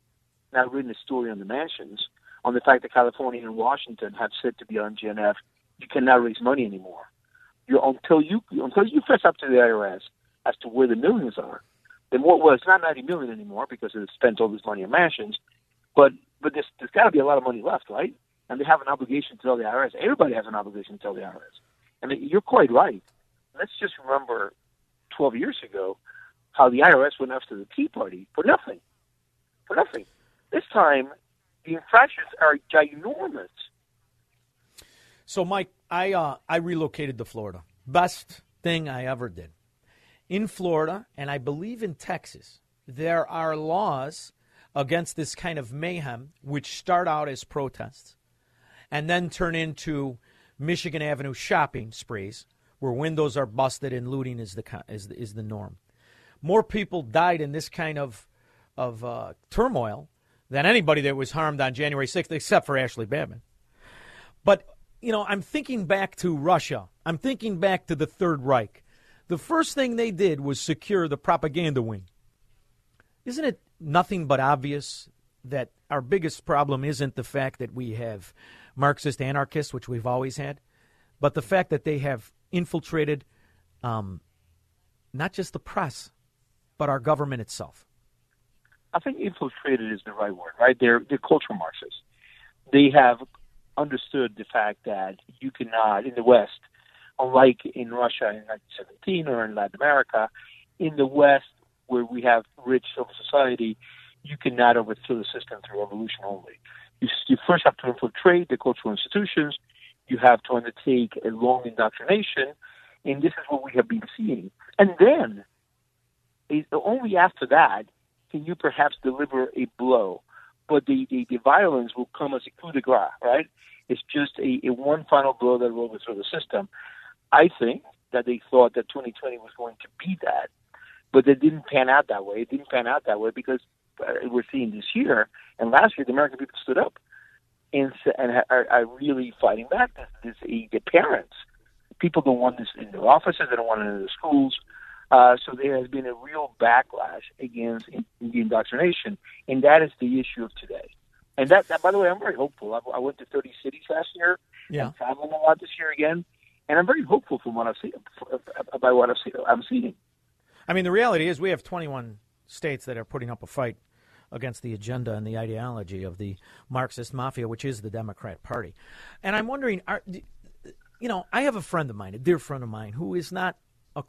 now written a story on the mansions on the fact that California and Washington have said to the GNF, you cannot raise money anymore. You until you until you fess up to the IRS as to where the millions are. Then what well, not ninety million anymore because it spent all this money on mansions, but but there's there's got to be a lot of money left, right? And they have an obligation to tell the IRS. Everybody has an obligation to tell the IRS. And you're quite right. Let's just remember, 12 years ago, how the IRS went after the Tea Party for nothing, for nothing. This time, the infractions are ginormous. So, Mike, I uh, I relocated to Florida. Best thing I ever did. In Florida, and I believe in Texas, there are laws against this kind of mayhem, which start out as protests and then turn into Michigan Avenue shopping sprees, where windows are busted and looting is the is the, is the norm. More people died in this kind of of uh, turmoil than anybody that was harmed on January 6th, except for Ashley Babbitt. But you know, I'm thinking back to Russia. I'm thinking back to the Third Reich. The first thing they did was secure the propaganda wing. Isn't it nothing but obvious that our biggest problem isn't the fact that we have Marxist anarchists, which we've always had, but the fact that they have infiltrated um, not just the press, but our government itself? I think infiltrated is the right word, right? They're, they're cultural Marxists. They have understood the fact that you cannot, in the West, unlike in Russia in 1917 or in Latin America, in the West, where we have rich civil society, you cannot overthrow the system through revolution only. You, you first have to infiltrate the cultural institutions. You have to undertake a long indoctrination, and this is what we have been seeing. And then, only after that, can you perhaps deliver a blow. But the, the, the violence will come as a coup de grace, right? It's just a, a one final blow that will overthrow the system. I think that they thought that 2020 was going to be that, but it didn't pan out that way. It didn't pan out that way because uh, we're seeing this year and last year the American people stood up and and are, are really fighting back. This, this the parents, people don't want this in their offices. They don't want it in their schools. Uh, so there has been a real backlash against the indoctrination, and that is the issue of today. And that, that by the way, I'm very hopeful. I, I went to 30 cities last year. Yeah. I'm traveling a lot this year again, and I'm very hopeful from what I've seen about what I've seen. I'm seeing. I mean, the reality is we have 21 states that are putting up a fight against the agenda and the ideology of the Marxist mafia, which is the Democrat Party. And I'm wondering, are, you know, I have a friend of mine, a dear friend of mine, who is not a,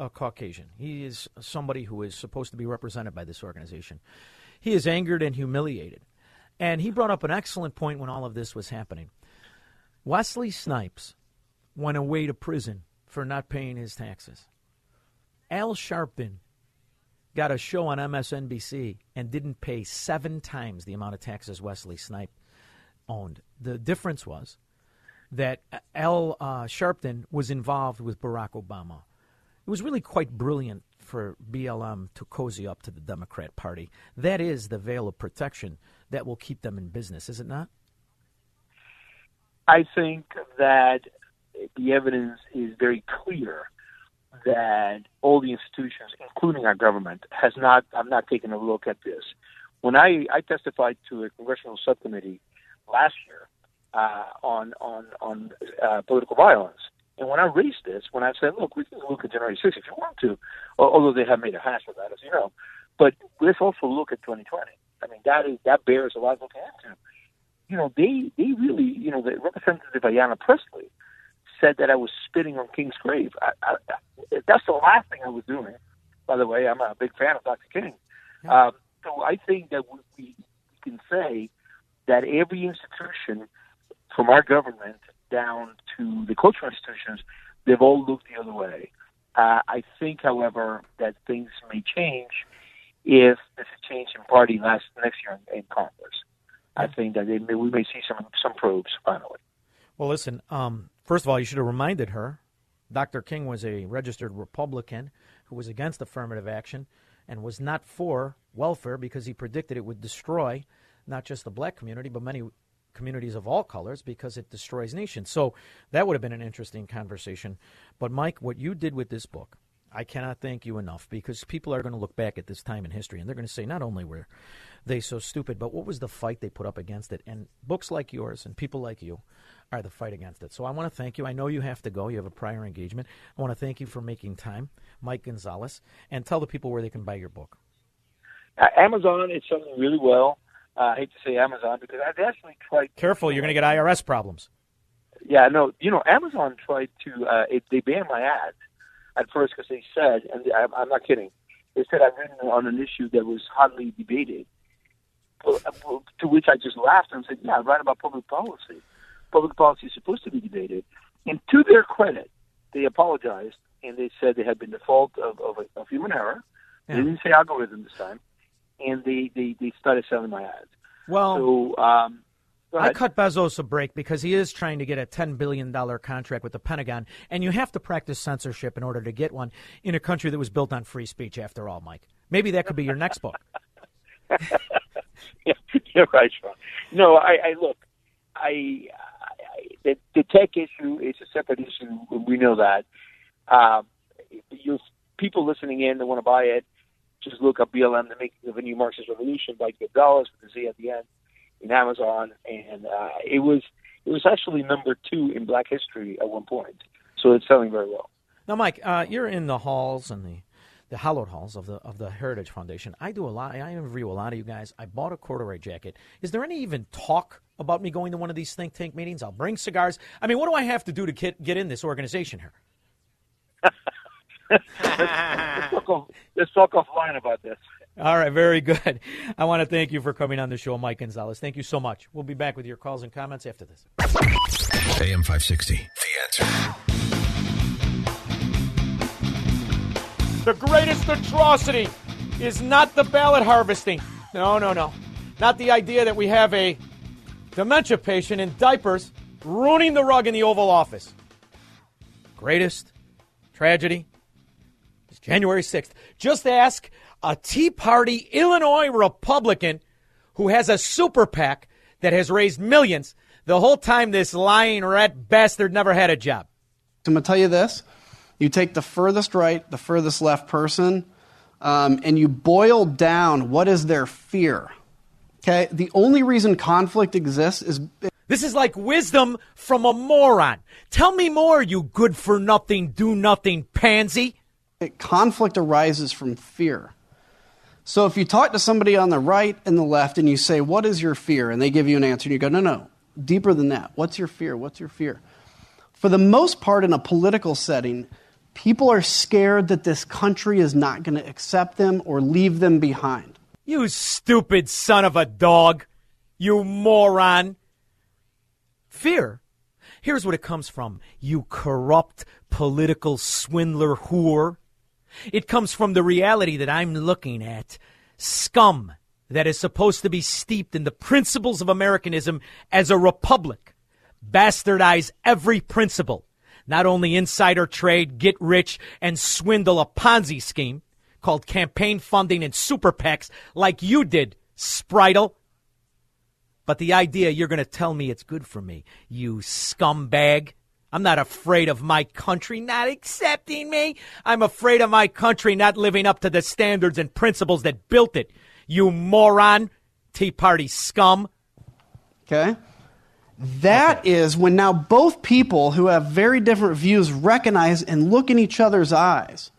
a Caucasian. He is somebody who is supposed to be represented by this organization. He is angered and humiliated. And he brought up an excellent point when all of this was happening. Wesley Snipes went away to prison for not paying his taxes. Al Sharpton got a show on MSNBC and didn't pay seven times the amount of taxes Wesley Snipe owned. The difference was that Al uh, Sharpton was involved with Barack Obama. It was really quite brilliant for BLM to cozy up to the Democrat Party. That is the veil of protection that will keep them in business, is it not? I think that the evidence is very clear that all the institutions, including our government, has not. I'm not taking a look at this. When I, I testified to a congressional subcommittee last year uh, on on on uh, political violence, and when I raised this, when I said, "Look, we can look at January 6th if you want to," although they have made a hash of that, as you know, but let's also look at 2020. I mean, that is that bears a lot of looking into. You know, they they really, you know, the Representative Ayanna Pressley said that I was spitting on King's grave. I, I, that's the last thing I was doing. By the way, I'm a big fan of Dr. King. Um, so I think that we, we can say that every institution, from our government down to the cultural institutions, they've all looked the other way. Uh, I think, however, that things may change if there's a change in party last next year in, in Congress. I think that may, we may see some some probes finally. Well, listen. Um, first of all, you should have reminded her. Dr. King was a registered Republican who was against affirmative action and was not for welfare because he predicted it would destroy not just the black community but many communities of all colors because it destroys nations. So that would have been an interesting conversation. But Mike, what you did with this book, I cannot thank you enough because people are going to look back at this time in history and they're going to say not only were they so stupid, but what was the fight they put up against it? And books like yours and people like you are the fight against it. So I want to thank you. I know you have to go. You have a prior engagement. I want to thank you for making time, Mike Gonzalez, and tell the people where they can buy your book. Amazon is selling really well. Uh, I hate to say Amazon because I've actually tried. Careful, you're going to get IRS problems. Yeah, no, you know, Amazon tried to. Uh, it, they banned my ads at first because they said, and I, I'm not kidding, They said I've written on an issue that was hotly debated. To which I just laughed and said, "Yeah, I write about public policy. Public policy is supposed to be debated." And to their credit, they apologized and they said they had been the fault of, of, a, of human error. They didn't say algorithm this time, and they, they, they started selling my ads. Well, so um, I cut Bezos a break because he is trying to get a $10 billion contract with the Pentagon, and you have to practice censorship in order to get one in a country that was built on free speech, after all, Mike. Maybe that could be your next book. yeah, you're right, Shaun. No, I, I look, I, I the, the tech issue is a separate issue. We know that. Um, you people listening in that want to buy it, just look up BLM: The Making of a New Marxist Revolution by Dallas with a Z at the end in Amazon, and uh, it was it was actually number two in Black history at one point. So it's selling very well. Now, Mike, uh, you're in the halls and the the hallowed halls of the of the Heritage Foundation. I do a lot. I interview a lot of you guys. I bought a corduroy jacket. Is there any even talk about me going to one of these think tank meetings? I'll bring cigars. I mean, what do I have to do to get get in this organization here? let's, let's, talk off, let's talk offline about this. All right, very good. I want to thank you for coming on the show, Mike Gonzalez. Thank you so much. We'll be back with your calls and comments after this. AM 560, The Answer. The greatest atrocity is not the ballot harvesting. No, no, no. Not the idea that we have a dementia patient in diapers ruining the rug in the Oval Office. Greatest tragedy is January 6th. Just ask a Tea Party Illinois Republican who has a super PAC that has raised millions the whole time this lying rat bastard never had a job. I'm going to tell you this. You take the furthest right, the furthest left person, um, and you boil down what is their fear. Okay? The only reason conflict exists is. This is like wisdom from a moron. Tell me more, you good for nothing, do nothing pansy. Conflict arises from fear. So if you talk to somebody on the right and the left and you say, What is your fear? and they give you an answer, and you go, No, no, deeper than that. What's your fear? What's your fear? For the most part, in a political setting, people are scared that this country is not going to accept them or leave them behind. You stupid son of a dog. You moron. Fear. Here's what it comes from. You corrupt political swindler whore. It comes from the reality that I'm looking at. Scum that is supposed to be steeped in the principles of Americanism as a republic. Bastardize every principle. Not only insider trade, get rich, and swindle a Ponzi scheme called campaign funding and super PACs like you did, Spritel. But the idea you're going to tell me it's good for me, you scumbag. I'm not afraid of my country not accepting me. I'm afraid of my country not living up to the standards and principles that built it. You moron, Tea Party scum. Okay? That okay. is when now both people who have very different views recognize and look in each other's eyes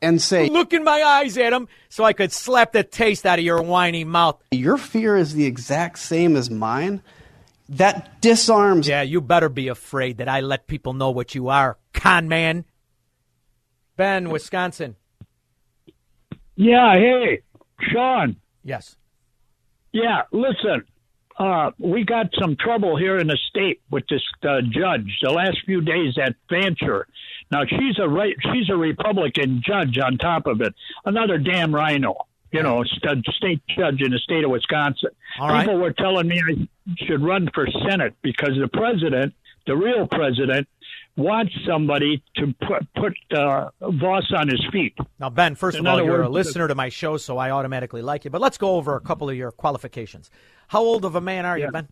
and say, Look in my eyes, Adam, so I could slap the taste out of your whiny mouth. Your fear is the exact same as mine. That disarms. Yeah, you better be afraid that I let people know what you are, con man. Ben, Wisconsin. Yeah, hey, Shaun. Yes. Yeah, listen, uh, we got some trouble here in the state with this uh, judge the last few days at Fancher. Now she's a right, she's a Republican judge on top of it, another damn rhino. You know, st- state judge in the state of Wisconsin. All People right. were telling me I should run for Senate because the president, the real president, wants somebody to put put uh, Vos on his feet. Now, Ben, first In of all, you're a listener to my show, so I automatically like you. But let's go over a couple of your qualifications. How old of a man are you, Ben?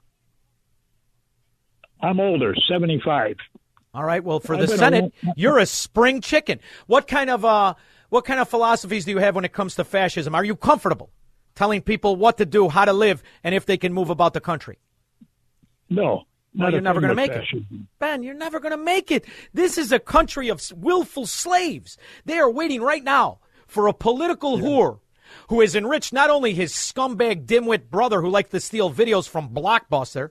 I'm older, seventy five. All right. Well, for the Senate, you're a spring chicken. What kind of uh, what kind of philosophies do you have when it comes to fascism? Are you comfortable telling people what to do, how to live, and if they can move about the country? No, Well, you're never going to make it. Ben, you're never going to make it. This is a country of willful slaves. They are waiting right now for a political whore who has enriched not only his scumbag dimwit brother who likes to steal videos from Blockbuster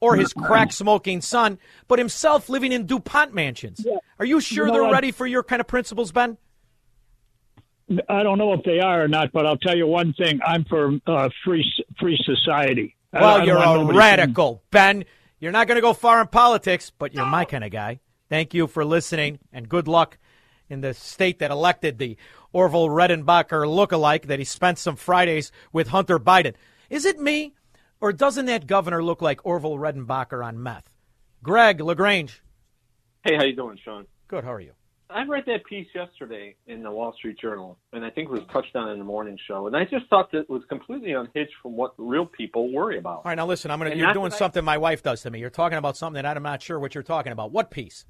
or his crack smoking son, but himself living in DuPont mansions. Are you sure You know they're what? ready for your kind of principles, Ben? I don't know if they are or not, but I'll tell you one thing: I'm for uh, free free society. I- I Well, you're a nobody radical, Ben. You're not going to go far in politics, but you're my kind of guy. Thank you for listening, and good luck in the state that elected the Orville Redenbacher lookalike that he spent some Fridays with Hunter Biden. Is it me, or doesn't that governor look like Orville Redenbacher on meth? Greg Lagrange. Hey, how you doing, Shaun? Good. How are you? I read that piece yesterday in the Wall Street Journal, and I think it was touched on in the morning show, and I just thought that it was completely unhinged from what real people worry about. All right, now listen. I'm gonna. And You're doing that I- something my wife does to me. You're talking about something that I'm not sure what you're talking about. What piece?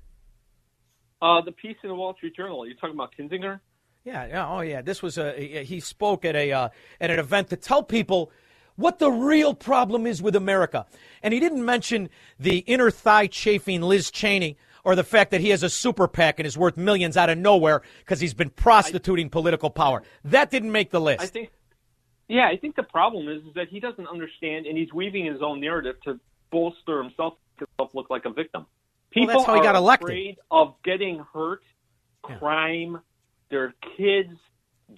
Uh, the piece in the Wall Street Journal. You're talking about Kinzinger? Yeah, yeah, oh yeah. This was a he spoke at a uh, at an event to tell people what the real problem is with America, and he didn't mention the inner thigh chafing Liz Cheney or the fact that he has a super PAC and is worth millions out of nowhere because he's been prostituting political power. That didn't make the list. I think. Yeah, I think the problem is, is that he doesn't understand, and he's weaving his own narrative to bolster himself, to himself look like a victim. Well, People that's how he are got elected. afraid of getting hurt, crime, their kids,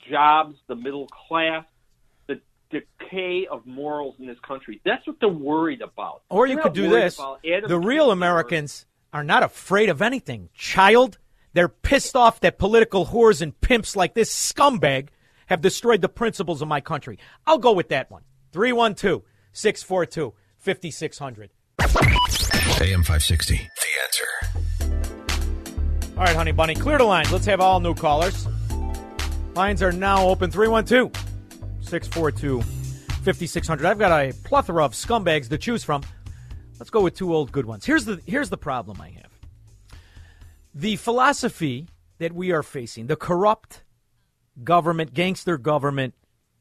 jobs, the middle class, the decay of morals in this country. That's what they're worried about. Or you could do this. The real Americans are not afraid of anything. Child, they're pissed off that political whores and pimps like this scumbag have destroyed the principles of my country. I'll go with that one. 312 642 5600. AM 560. The answer. All right, honey bunny, clear the lines. Let's have all new callers. Lines are now open 312 642 5600. I've got a plethora of scumbags to choose from. Let's go with two old good ones. Here's the here's the problem I have. The philosophy that we are facing, the corrupt government, gangster government,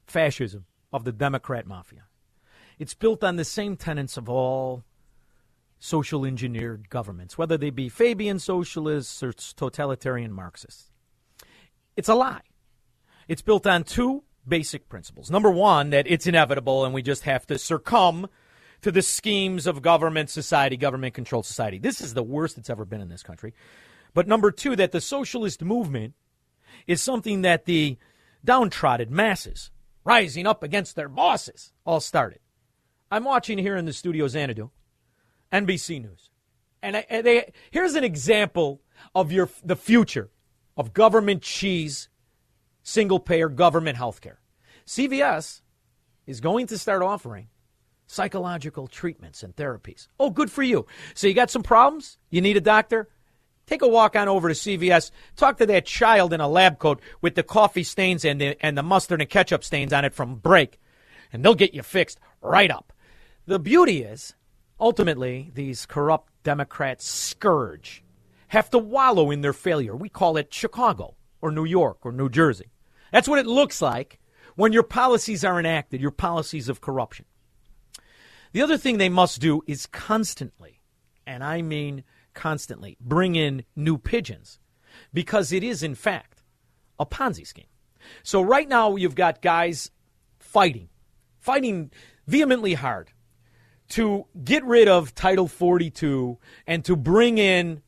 fascism of the Democrat mafia. It's built on the same tenets of all social engineered governments, whether they be Fabian socialists or totalitarian Marxists. It's a lie. It's built on two basic principles. Number one, that it's inevitable and we just have to succumb to the schemes of government society, government controlled society. This is the worst that's ever been in this country. But number two, that the socialist movement is something that the downtrodden masses rising up against their bosses all started. I'm watching here in the studio Xanadu, NBC News. And, they, here's an example of your the future of government cheese, single payer government health care. CVS is going to start offering psychological treatments and therapies. Oh, good for you. So you got some problems? You need a doctor? Take a walk on over to CVS. Talk to that child in a lab coat with the coffee stains and the, and the mustard and ketchup stains on it from break, and they'll get you fixed right up. The beauty is, ultimately, these corrupt Democrats scourge have to wallow in their failure. We call it Chicago or New York or New Jersey. That's what it looks like when your policies are enacted, your policies of corruption. The other thing they must do is constantly, and I mean constantly, bring in new pigeons because it is, in fact, a Ponzi scheme. So right now, you've got guys fighting, fighting vehemently hard to get rid of Title 42 and to bring in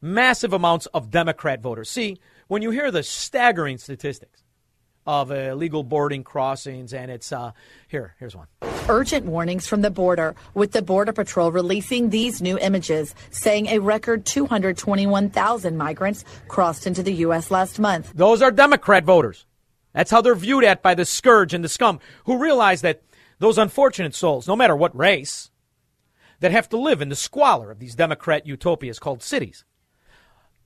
massive amounts of Democrat voters. See, when you hear the staggering statistics of illegal boarding crossings, and it's uh, here, here's one. Urgent warnings from the border, with the Border Patrol releasing these new images, saying a record 221,000 migrants crossed into the U.S. last month. Those are Democrat voters. That's how they're viewed at by the scourge and the scum who realize that those unfortunate souls, no matter what race, that have to live in the squalor of these Democrat utopias called cities,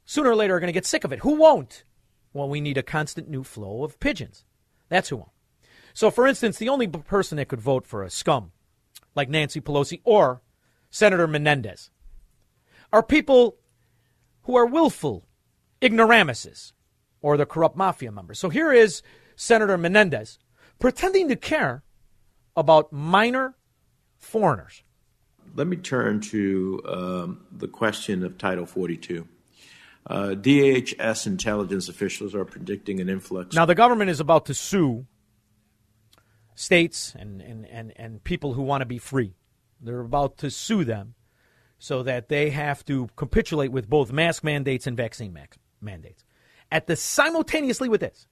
sooner or later are going to get sick of it. Who won't? Well, we need a constant new flow of pigeons. That's who won't. So, for instance, the only person that could vote for a scum like Nancy Pelosi or Senator Menendez are people who are willful ignoramuses or the corrupt mafia members. So here is Senator Menendez pretending to care about minor foreigners. Let me turn to um, the question of Title 42. Uh, DHS intelligence officials are predicting an influx. Now, the government is about to sue states and, and, and, and people who want to be free. They're about to sue them so that they have to capitulate with both mask mandates and vaccine mandates. At the simultaneously with this,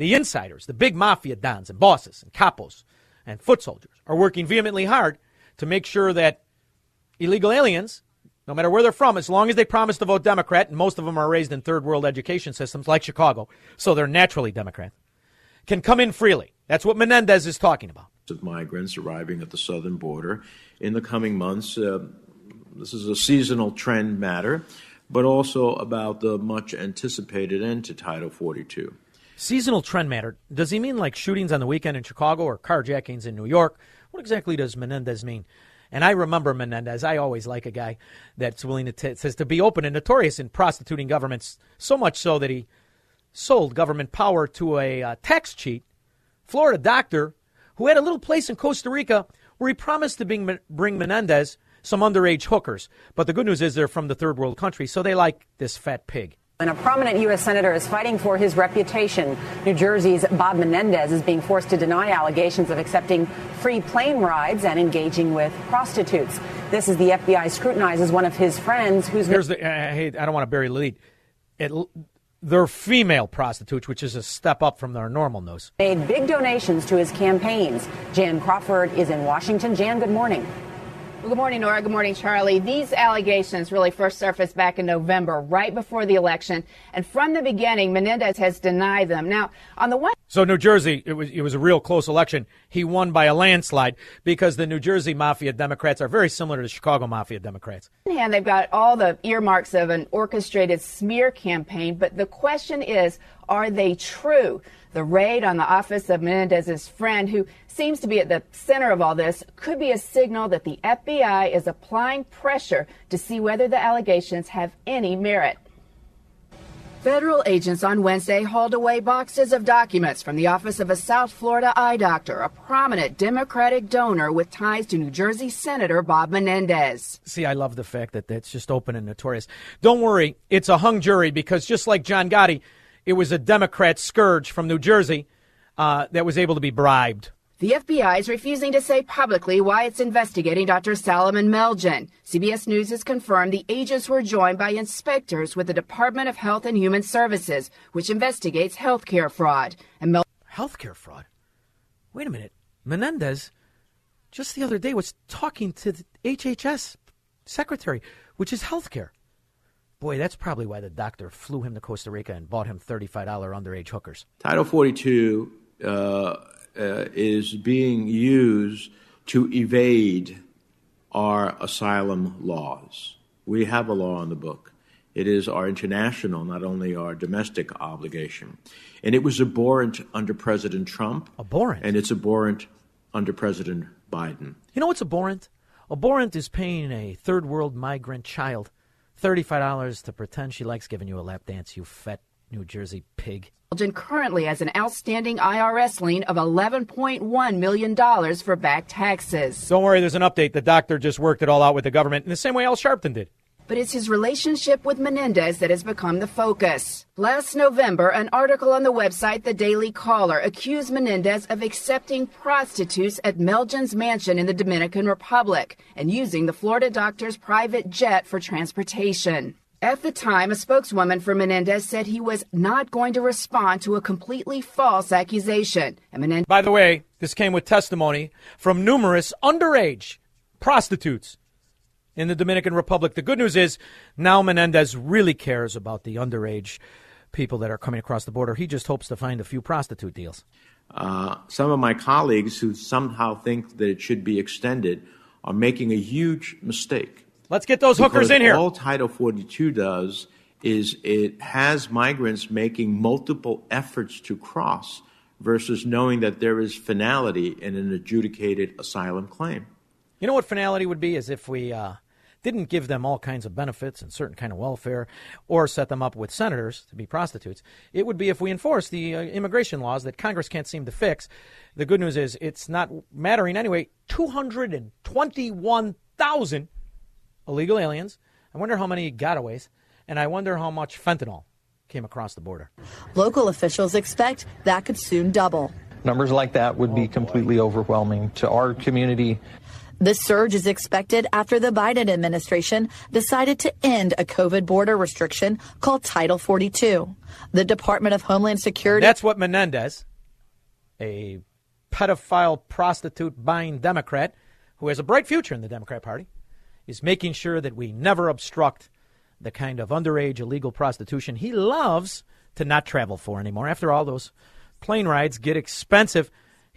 The insiders, the big mafia dons and bosses and capos and foot soldiers are working vehemently hard to make sure that illegal aliens, no matter where they're from, as long as they promise to vote Democrat, and most of them are raised in third world education systems like Chicago, so they're naturally Democrat, can come in freely. That's what Menendez is talking about. Of migrants arriving at the southern border in the coming months. Uh, this is a seasonal trend matter, but also about the much anticipated end to Title 42. Seasonal trend matter. Does he mean like shootings on the weekend in Chicago or carjackings in New York? What exactly does Menendez mean? And I remember Menendez. I always like a guy that's willing to t- says to be open and notorious in prostituting governments, so much so that he sold government power to a uh, tax cheat, Florida doctor who had a little place in Costa Rica where he promised to bring, bring Menendez some underage hookers. But the good news is they're from the third world country, so they like this fat pig. And a prominent U.S. senator is fighting for his reputation. New Jersey's Bob Menendez is being forced to deny allegations of accepting free plane rides and engaging with prostitutes. This is the FBI scrutinizes one of his friends who's. Here's the. Hey, I don't want to bury the lead. It, they're female prostitutes, which is a step up from their normal news. Made big donations to his campaigns. Jan Crawford is in Washington. Jan, good morning. Good morning, Nora. Good morning, Charlie. These allegations really first surfaced back in November, right before the election. And from the beginning, Menendez has denied them. Now, on the one so New Jersey, it was it was a real close election. He won by a landslide because the New Jersey Mafia Democrats are very similar to the Chicago Mafia Democrats. On hand, they've got all the earmarks of an orchestrated smear campaign, but the question is, are they true? The raid on the office of Menendez's friend, who seems to be at the center of all this, could be a signal that the FBI is applying pressure to see whether the allegations have any merit. Federal agents on Wednesday hauled away boxes of documents from the office of a South Florida eye doctor, a prominent Democratic donor with ties to New Jersey Senator Bob Menendez. See, I love the fact that that's just open and notorious. Don't worry, it's a hung jury because just like John Gotti, it was a Democrat scourge from New Jersey uh, that was able to be bribed. The FBI is refusing to say publicly why it's investigating Dr. Salomon Melgen. CBS News has confirmed the agents were joined by inspectors with the Department of Health and Human Services, which investigates healthcare fraud. And Mel- healthcare fraud? Wait a minute. Menendez just the other day was talking to the HHS secretary, which is healthcare. Boy, that's probably why the doctor flew him to Costa Rica and bought him $35 underage hookers. Title 42 uh, uh, is being used to evade our asylum laws. We have a law in the book. It is our international, not only our domestic obligation. And it was abhorrent under President Trump. Abhorrent? And it's abhorrent under President Biden. You know what's abhorrent? Abhorrent is paying a third world migrant child $35 to pretend she likes giving you a lap dance, you fat New Jersey pig. Melgen currently has an outstanding IRS lien of $11.1 million for back taxes. Don't worry, there's an update. The doctor just worked it all out with the government in the same way Al Sharpton did. But it's his relationship with Menendez that has become the focus. Last November, an article on the website The Daily Caller accused Menendez of accepting prostitutes at Melgen's mansion in the Dominican Republic and using the Florida doctor's private jet for transportation. At the time, a spokeswoman for Menendez said he was not going to respond to a completely false accusation. Menendez- By the way, this came with testimony from numerous underage prostitutes in the Dominican Republic. The good news is now Menendez really cares about the underage people that are coming across the border. He just hopes to find a few prostitute deals. Uh, some of my colleagues who somehow think that it should be extended are making a huge mistake. Let's get those hookers in here. All Title 42 does is it has migrants making multiple efforts to cross versus knowing that there is finality in an adjudicated asylum claim. You know what finality would be is if we uh, didn't give them all kinds of benefits and certain kind of welfare, or set them up with senators to be prostitutes. It would be if we enforce the uh, immigration laws that Congress can't seem to fix. The good news is it's not mattering anyway. Two hundred and twenty-one thousand illegal aliens. I wonder how many gotaways, and I wonder how much fentanyl came across the border. Local officials expect that could soon double. Numbers like that would be completely overwhelming to our community. The surge is expected after the Biden administration decided to end a COVID border restriction called Title 42. The Department of Homeland Security. That's what Menendez, a pedophile prostitute buying Democrat who has a bright future in the Democrat Party, is making sure that we never obstruct the kind of underage illegal prostitution he loves to not travel for anymore. After all, those plane rides get expensive.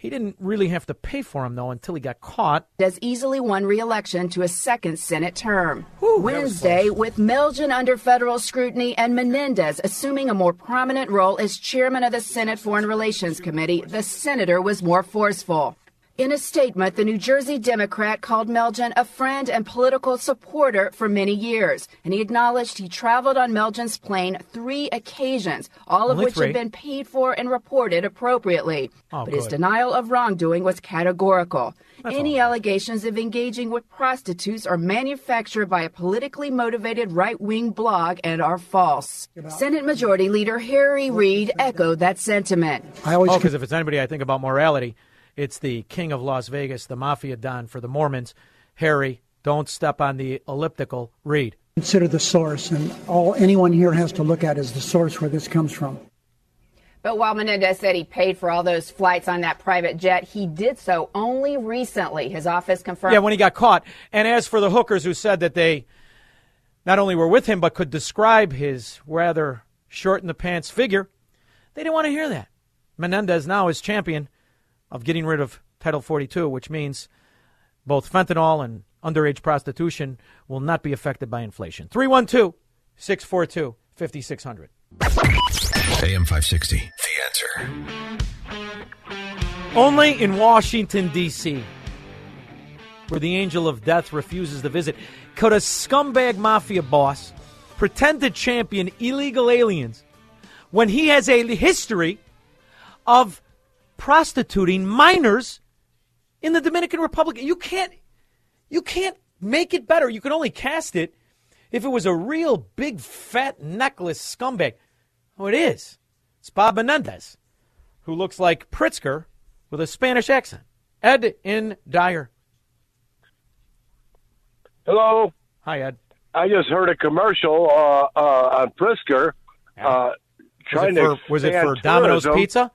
He didn't really have to pay for them, though, until he got caught. Has easily won re-election to a second Senate term. Wednesday, with Melgen under federal scrutiny and Menendez assuming a more prominent role as chairman of the Senate Foreign Relations Committee, the senator was more forceful. In a statement, the New Jersey Democrat called Melgen a friend and political supporter for many years, and he acknowledged he traveled on Melgen's plane three occasions, all of Only which three. had been paid for and reported appropriately. Oh, but his denial of wrongdoing was categorical. That's Any allegations of engaging with prostitutes are manufactured by a politically motivated right wing blog and are false. Senate Majority Leader Harry Reid echoed that sentiment. I always oh, because if it's anybody I think about morality, it's the king of Las Vegas, the mafia don for the Mormons, Harry. Don't step on the elliptical. Read. Consider the source, and all anyone here has to look at is the source where this comes from. But while Menendez said he paid for all those flights on that private jet, he did so only recently. His office confirmed. Yeah, when he got caught. And as for the hookers who said that they not only were with him but could describe his rather short in the pants figure, they didn't want to hear that. Menendez now is champion of getting rid of Title 42, which means both fentanyl and underage prostitution will not be affected by inflation. 312 642 5600. AM 560. The answer. Only in Washington, D.C., where the angel of death refuses to visit, could a scumbag mafia boss pretend to champion illegal aliens when he has a history of prostituting minors in the Dominican Republic. You can't you can't make it better. You can only cast it if it was a real big fat necklace scumbag. Oh, it is. It's Bob Menendez, who looks like Pritzker with a Spanish accent. Ed in Dyer. Hello. Hi, Ed. I just heard a commercial uh, uh, on Pritzker. Uh, Was trying it for, to was it for Domino's. Pizza?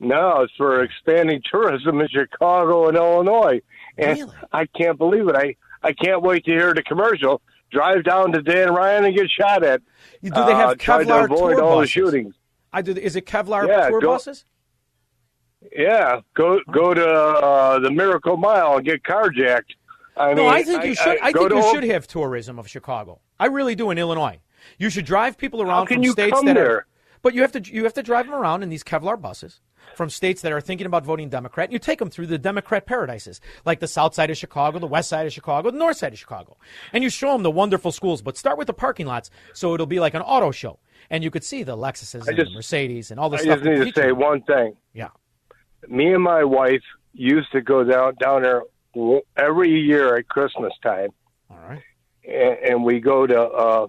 No, it's for expanding tourism in Chicago and Illinois. And I can't believe it. I, I can't wait to hear the commercial. Drive down to Dan Ryan and get shot at. Do they have uh, try to Kevlar avoid tour all the buses? shootings. I do. Is it Kevlar Yeah, tour go- buses? Yeah, go go to uh, the Miracle Mile and get carjacked. I no, mean, I think you should. I, go think you should have tourism of Chicago. I really do in Illinois. You should drive people around from states come that there? are. But you have to you have to drive them around in these Kevlar buses from states that are thinking about voting Democrat. You take them through the Democrat paradises, like the South Side of Chicago, the West Side of Chicago, the North Side of Chicago, and you show them the wonderful schools. But start with the parking lots, so it'll be like an auto show, and you could see the Lexuses and just- the Mercedes and all this I stuff. I just need to say you. one thing. Yeah. Me and my wife used to go down down there every year at Christmas time. All right. And, and we go to uh,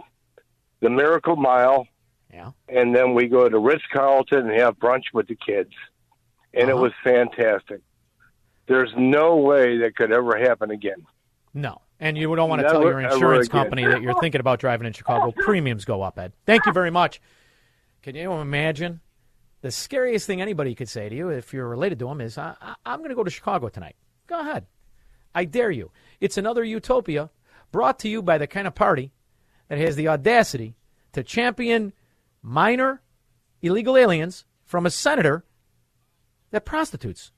the Miracle Mile. Yeah. And then we go to Ritz Carlton and have brunch with the kids, and it Uh-huh. was fantastic. There's no way that could ever happen again. No. And you don't want to tell your insurance company that you're thinking about driving in Chicago. Premiums go up, Ed. Thank you very much. Can you imagine? The scariest thing anybody could say to you if you're related to them is, I, I, I'm going to go to Chicago tonight. Go ahead. I dare you. It's another utopia brought to you by the kind of party that has the audacity to champion minor illegal aliens from a senator that prostitutes.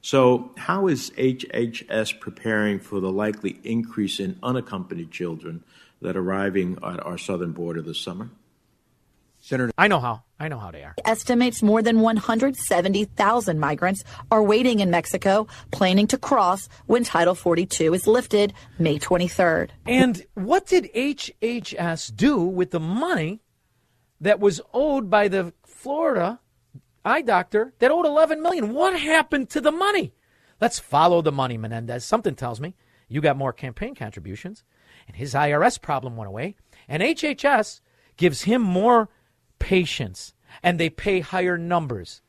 So, how is HHS preparing for the likely increase in unaccompanied children that are arriving at our southern border this summer? Senator, I know how. I know how they are. estimates more than 170,000 migrants are waiting in Mexico, planning to cross when Title 42 is lifted May 23rd. And what did HHS do with the money that was owed by the Florida eye doctor that owed 11 million? What happened to the money? Let's follow the money, Menendez. Something tells me you got more campaign contributions, and his IRS problem went away, and HHS gives him more patience, and they pay higher numbers.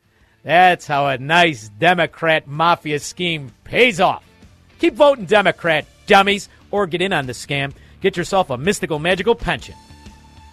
That's how a nice Democrat mafia scheme pays off. Keep voting Democrat, dummies, or get in on the scam. Get yourself a mystical, magical pension.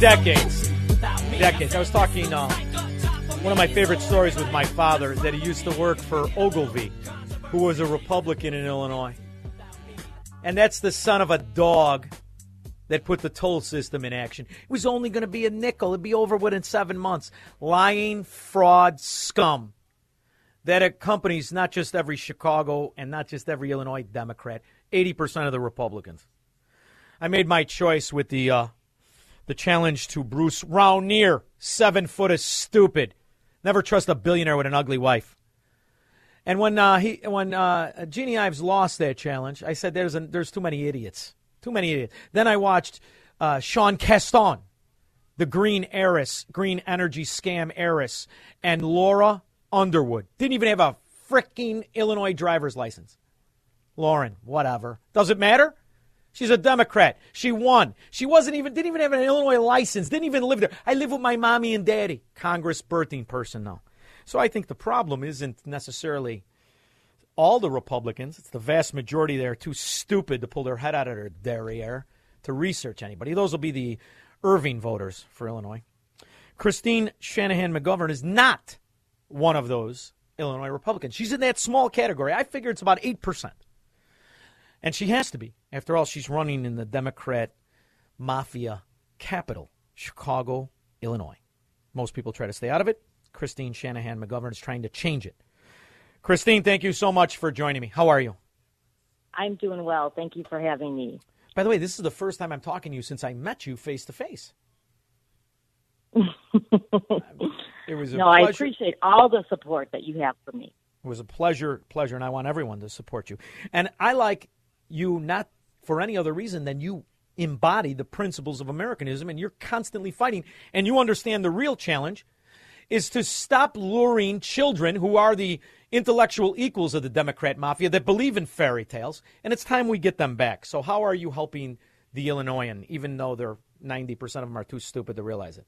Decades. Decades. I was talking, uh, one of my favorite stories with my father is that he used to work for Ogilvie, who was a Republican in Illinois. And that's the son of a dog that put the toll system in action. It was only going to be a nickel. It'd be over within seven months. Lying, fraud, scum that accompanies not just every Chicago and not just every Illinois Democrat, 80% of the Republicans. I made my choice with the uh, the challenge to Bruce Rauner, seven foot is stupid. Never trust a billionaire with an ugly wife. And when uh, he when uh, Jeanne Ives lost that challenge, I said there's a, there's too many idiots, too many idiots. Then I watched uh, Sean Casten, the green heiress, green energy scam heiress, and Laura Underwood didn't even have a freaking Illinois driver's license. Lauren, whatever, does it matter? She's a Democrat. She won. She wasn't even didn't even have an Illinois license. Didn't even live there. I live with my mommy and daddy. Congress birthing person though. So I think the problem isn't necessarily all the Republicans. It's the vast majority that are too stupid to pull their head out of their derriere to research anybody. Those will be the Irving voters for Illinois. Christine Shanahan McGovern is not one of those Illinois Republicans. She's in that small category. I figure it's about 8%. And she has to be. After all, she's running in the Democrat mafia capital, Chicago, Illinois. Most people try to stay out of it. Christine Shanahan McGovern is trying to change it. Christine, thank you so much for joining me. How are you? I'm doing well. Thank you for having me. By the way, this is the first time I'm talking to you since I met you face to face. It was no, I appreciate all the support that you have for me. It was a pleasure, pleasure, and I want everyone to support you. And I like you not for any other reason than you embody the principles of Americanism, and you're constantly fighting, and you understand the real challenge is to stop luring children who are the intellectual equals of the Democrat mafia that believe in fairy tales, and it's time we get them back. So, how are you helping the Illinoisan, even though they're 90% of them are too stupid to realize it?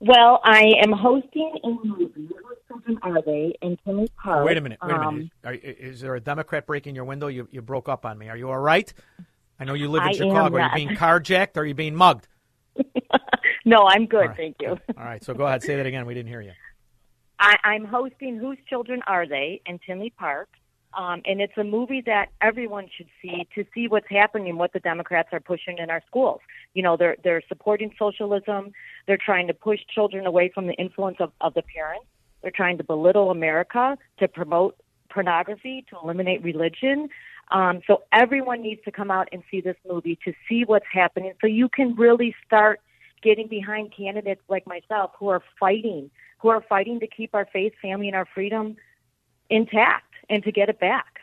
Well, I am hosting a movie. What children are they? In Tinley Park. Wait a minute. Wait a minute. Um, Are, is there a Democrat breaking your window? You, you broke up on me. Are you all right? I know you live in I Chicago. Are you being carjacked? Or are you being mugged? no, I'm good. Right, Thank you. All right. So go ahead. Say that again. We didn't hear you. I, I'm hosting Whose Children Are They in Tinley Park. Um, and it's a movie that everyone should see to see what's happening, what the Democrats are pushing in our schools. You know, they're they're supporting socialism. They're trying to push children away from the influence of, of the parents. They're trying to belittle America, to promote pornography, to eliminate religion. Um, so everyone needs to come out and see this movie to see what's happening, so you can really start getting behind candidates like myself who are fighting, who are fighting to keep our faith, family, and our freedom intact and to get it back.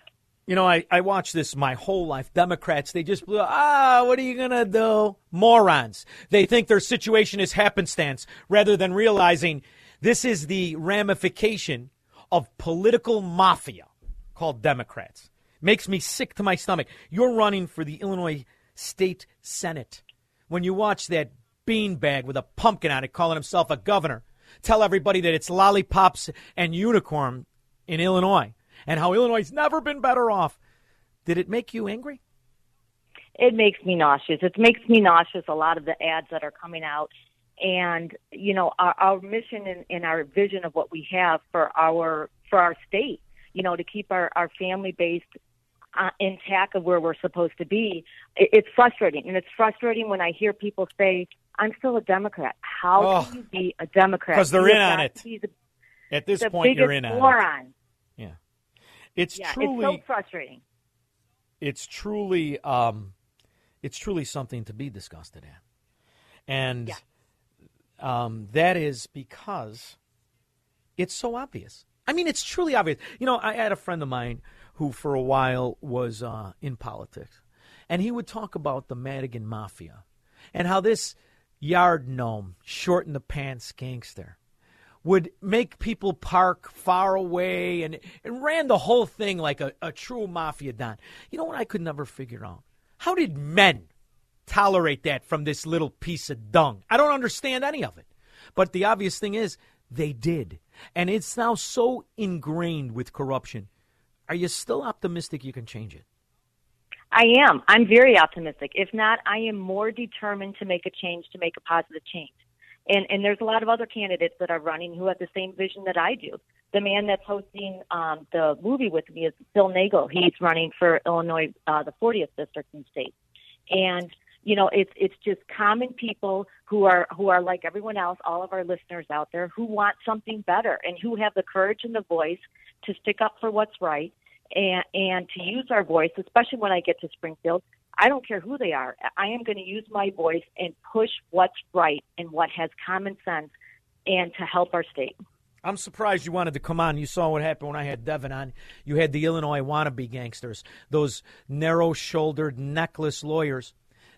You know, I, I watched this my whole life. Democrats, they just blew, ah, what are you going to do? Morons. They think their situation is happenstance rather than realizing this is the ramification of political mafia called Democrats. Makes me sick to my stomach. You're running for the Illinois State Senate. When you watch that beanbag with a pumpkin on it calling himself a governor, tell everybody that it's lollipops and unicorn in Illinois and how Illinois has never been better off. Did it make you angry? It makes me nauseous. It makes me nauseous. A lot of the ads that are coming out, and you know, our, our mission and, and our vision of what we have for our for our state. You know, to keep our our family based uh, intact of where we're supposed to be. It, it's frustrating, and it's frustrating when I hear people say, "I'm still a Democrat." How Oh. can you be a Democrat? Because they're in on it. the, At this point, you're in on it. moron. Yeah. It's yeah, truly it's so frustrating. it's truly um, it's truly something to be disgusted at, and um, that is because it's so obvious. I mean, it's truly obvious. You know, I had a friend of mine who, for a while, was uh, in politics, and he would talk about the Madigan Mafia and how this yard gnome, short in the pants gangster, would make people park far away and, and ran the whole thing like a, a true mafia don. You know what I could never figure out? How did men tolerate that from this little piece of dung? I don't understand any of it. But the obvious thing is, they did. And it's now so ingrained with corruption. Are you still optimistic you can change it? I am. I'm very optimistic. If not, I am more determined to make a change, to make a positive change. And and there's a lot of other candidates that are running who have the same vision that I do. The man that's hosting um, the movie with me is Phil Nagel. He's running for Illinois, uh, the 40th district in state. And you know, it's it's just common people who are who are like everyone else, all of our listeners out there, who want something better and who have the courage and the voice to stick up for what's right and and to use our voice, especially when I get to Springfield. I don't care who they are. I am going to use my voice and push what's right and what has common sense and to help our state. I'm surprised you wanted to come on. You saw what happened when I had Devin on. You had the Illinois wannabe gangsters, those narrow shouldered, necklace lawyers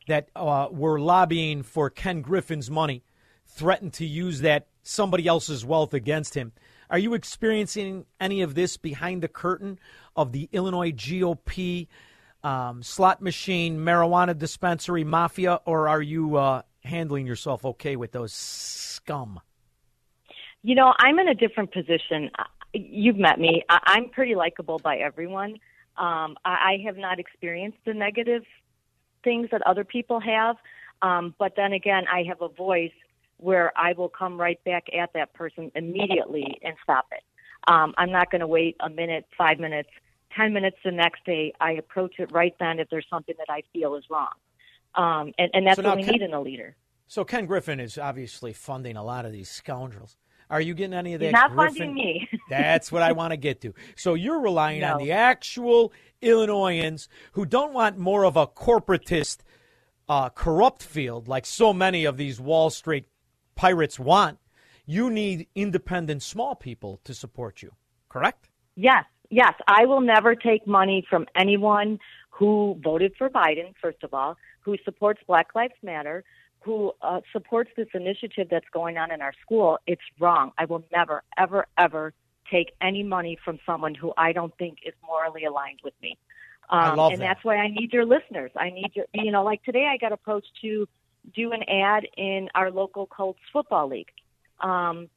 that uh, were lobbying for Ken Griffin's money, threatened to use that somebody else's wealth against him. Are you experiencing any of this behind the curtain of the Illinois GOP um, slot machine, marijuana dispensary mafia, or are you uh, handling yourself okay with those scum? You know, I'm in a different position. You've met me. I'm pretty likable by everyone. Um, I have not experienced the negative things that other people have. Um, but then again, I have a voice where I will come right back at that person immediately and stop it. Um, I'm not going to wait a minute, five minutes, 10 minutes the next day. I approach it right then if there's something that I feel is wrong. Um, and, and that's so what we Ken, need in a leader. So Ken Griffin is obviously funding a lot of these scoundrels. Are you getting any of that? He's not Griffin? funding me. That's what I want to get to. So you're relying no. on the actual Illinoisans who don't want more of a corporatist, uh, corrupt field like so many of these Wall Street pirates want. You need independent small people to support you, correct? Yes, yes. I will never take money from anyone who voted for Biden, first of all, who supports Black Lives Matter, who uh, supports this initiative that's going on in our school, it's wrong. I will never, ever, ever take any money from someone who I don't think is morally aligned with me. Um, I love and that. that's why I need your listeners. I need your, you know, like today I got approached to do an ad in our local Colts football league. Um,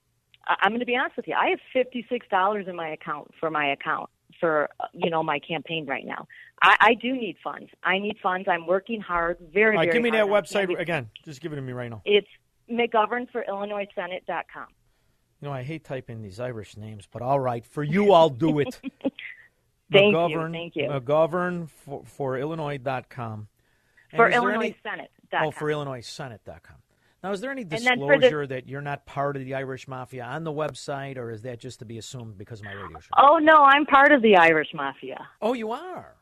I'm going to be honest with you. I have $56 in my account for my account for you know my campaign right now. I, I do need funds. I need funds. I'm working hard, very. All right, very give me that website again. Just give it to me right now. It's McGovernforIllinoisSenate.com. You know, I hate typing these Irish names, but all right, for you, I'll do it. Thank McGovern, you. Thank you. McGovern for, for Illinois.com. And For Illinois any- Senate. Oh, for Illinois Senate.com. Now, is there any for the- disclosure that you're not part of the Irish Mafia on the website, or is that just to be assumed because of my radio show? Oh no, I'm part of the Irish Mafia. Oh, you are.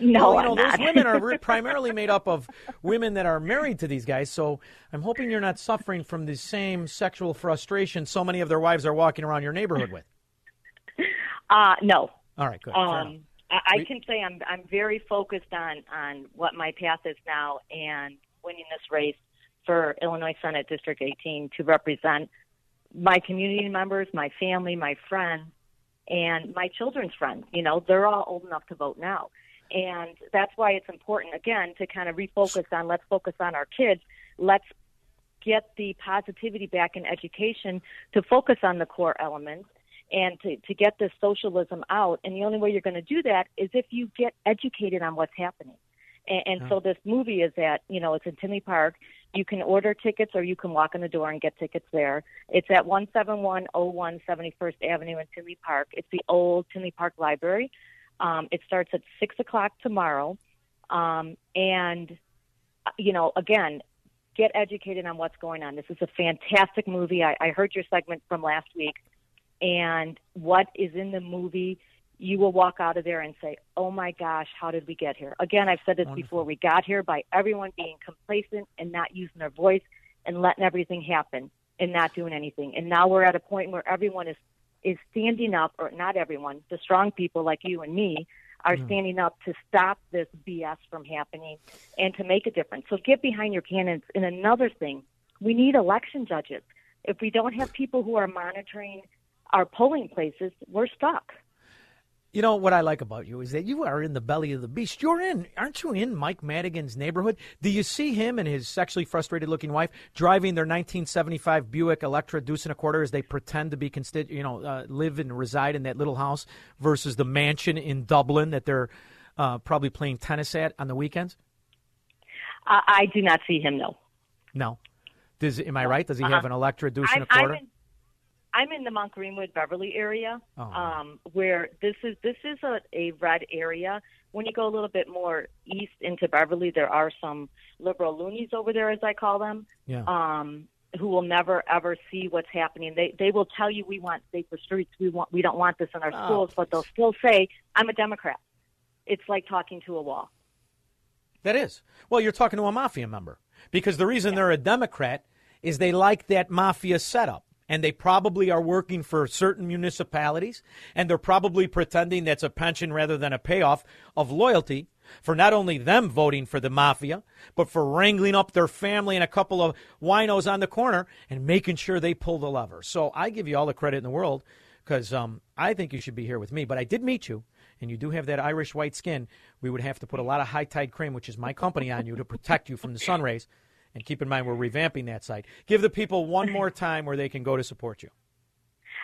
No, well, you know those women are primarily made up of women that are married to these guys. So I'm hoping you're not suffering from the same sexual frustration so many of their wives are walking around your neighborhood with. Uh, no. All right, good. Um, I, I can say I'm I'm very focused on on what my path is now and winning this race for Illinois Senate District 18 to represent my community members, my family, my friends, and my children's friends. You know, they're all old enough to vote now. And that's why it's important, again, to kind of refocus on let's focus on our kids. Let's get the positivity back in education to focus on the core elements and to, to get this socialism out. And the only way you're going to do that is if you get educated on what's happening. And, and so this movie is at, you know, it's in Tinley Park. You can order tickets or you can walk in the door and get tickets there. It's at 17101 71st Avenue in Tinley Park. It's the old Tinley Park Library. Um, it starts at 6 o'clock tomorrow. Um, and, uh, you know, again, get educated on what's going on. This is a fantastic movie. I, I heard your segment from last week, and what is in the movie, you will walk out of there and say, "Oh my gosh, how did we get here?" Again, I've said this before. We got here by everyone being complacent and not using their voice and letting everything happen and not doing anything. And now we're at a point where everyone is is standing up, or not everyone, the strong people like you and me are Mm. standing up to stop this BS from happening and to make a difference. So get behind your candidates. And another thing, we need election judges. If we don't have people who are monitoring our polling places, we're stuck. You know what I like about you is that you are in the belly of the beast. You're in, aren't you in Mike Madigan's neighborhood? Do you see him and his sexually frustrated looking wife driving their 1975 Buick Electra deuce and a quarter as they pretend to be, consti- you know, uh, live and reside in that little house versus the mansion in Dublin that they're uh, probably playing tennis at on the weekends? I, I do not see him, no. No. Does am I right? Does he Uh-uh. have an Electra deuce and a quarter? I'm in, I'm in the Mount Greenwood Beverly area, Oh. um, where this is this is a, a red area. When you go a little bit more east into Beverly, there are some liberal loonies over there, as I call them, Yeah. um, who will never ever see what's happening. They they will tell you we want safer streets, we want we don't want this in our Oh. schools, but they'll still say I'm a Democrat. It's like talking to a wall. That is. Well, you're talking to a mafia member because the reason they're a Democrat is they like that mafia setup. And they probably are working for certain municipalities, and they're probably pretending that's a pension rather than a payoff of loyalty for not only them voting for the mafia, but for wrangling up their family and a couple of winos on the corner and making sure they pull the lever. So I give you all the credit in the world because um, I think you should be here with me. But I did meet you, and you do have that Irish white skin. We would have to put a lot of high tide cream, which is my company, on you to protect you from the sun rays. And keep in mind, we're revamping that site. Give the people one more time where they can go to support you.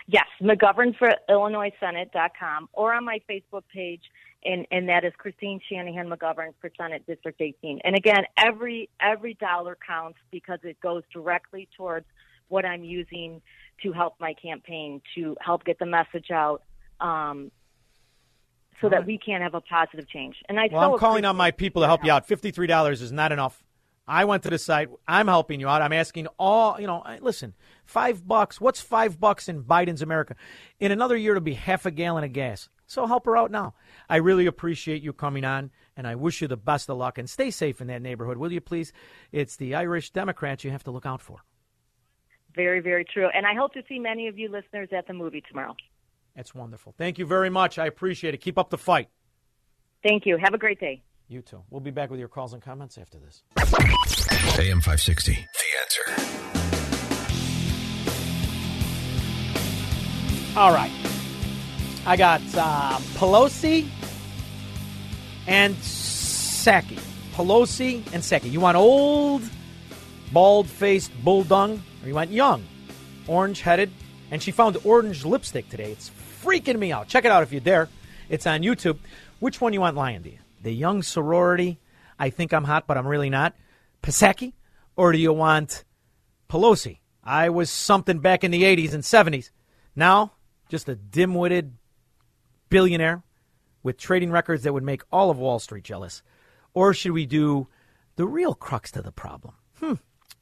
Yes, McGovern for IllinoisSenate.com or on my Facebook page, and, and that is Christine Shanahan McGovern for Senate District 18. And again, every every dollar counts because it goes directly towards what I'm using to help my campaign, to help get the message out, um, so that we can have a positive change. And I Well, so I'm calling on my people to help you out. Fifty-three dollars is not enough. I went to the site. I'm helping you out. I'm asking all. You know, listen, five bucks. What's five bucks in Biden's America? In another year, it'll be half a gallon of gas. So help her out now. I really appreciate you coming on, and I wish you the best of luck. And stay safe in that neighborhood, will you please? It's the Irish Democrats you have to look out for. Very, very true. And I hope to see many of you listeners at the movie tomorrow. That's wonderful. Thank you very much. I appreciate it. Keep up the fight. Thank you. Have a great day. You too. We'll be back with your calls and comments after this. AM 560. The answer. All right. I got uh, Pelosi and Psaki. Pelosi and Psaki. You want old, bald faced bull dung, or you want young, orange headed? And she found orange lipstick today. It's freaking me out. Check it out if you dare. It's on YouTube. Which one you want lying to you? The young sorority, I think I'm hot, but I'm really not, Pasaki? Or do you want Pelosi? I was something back in the 80s and 70s. Now, just a dim witted billionaire with trading records that would make all of Wall Street jealous? Or should we do the real crux to the problem? Hmm.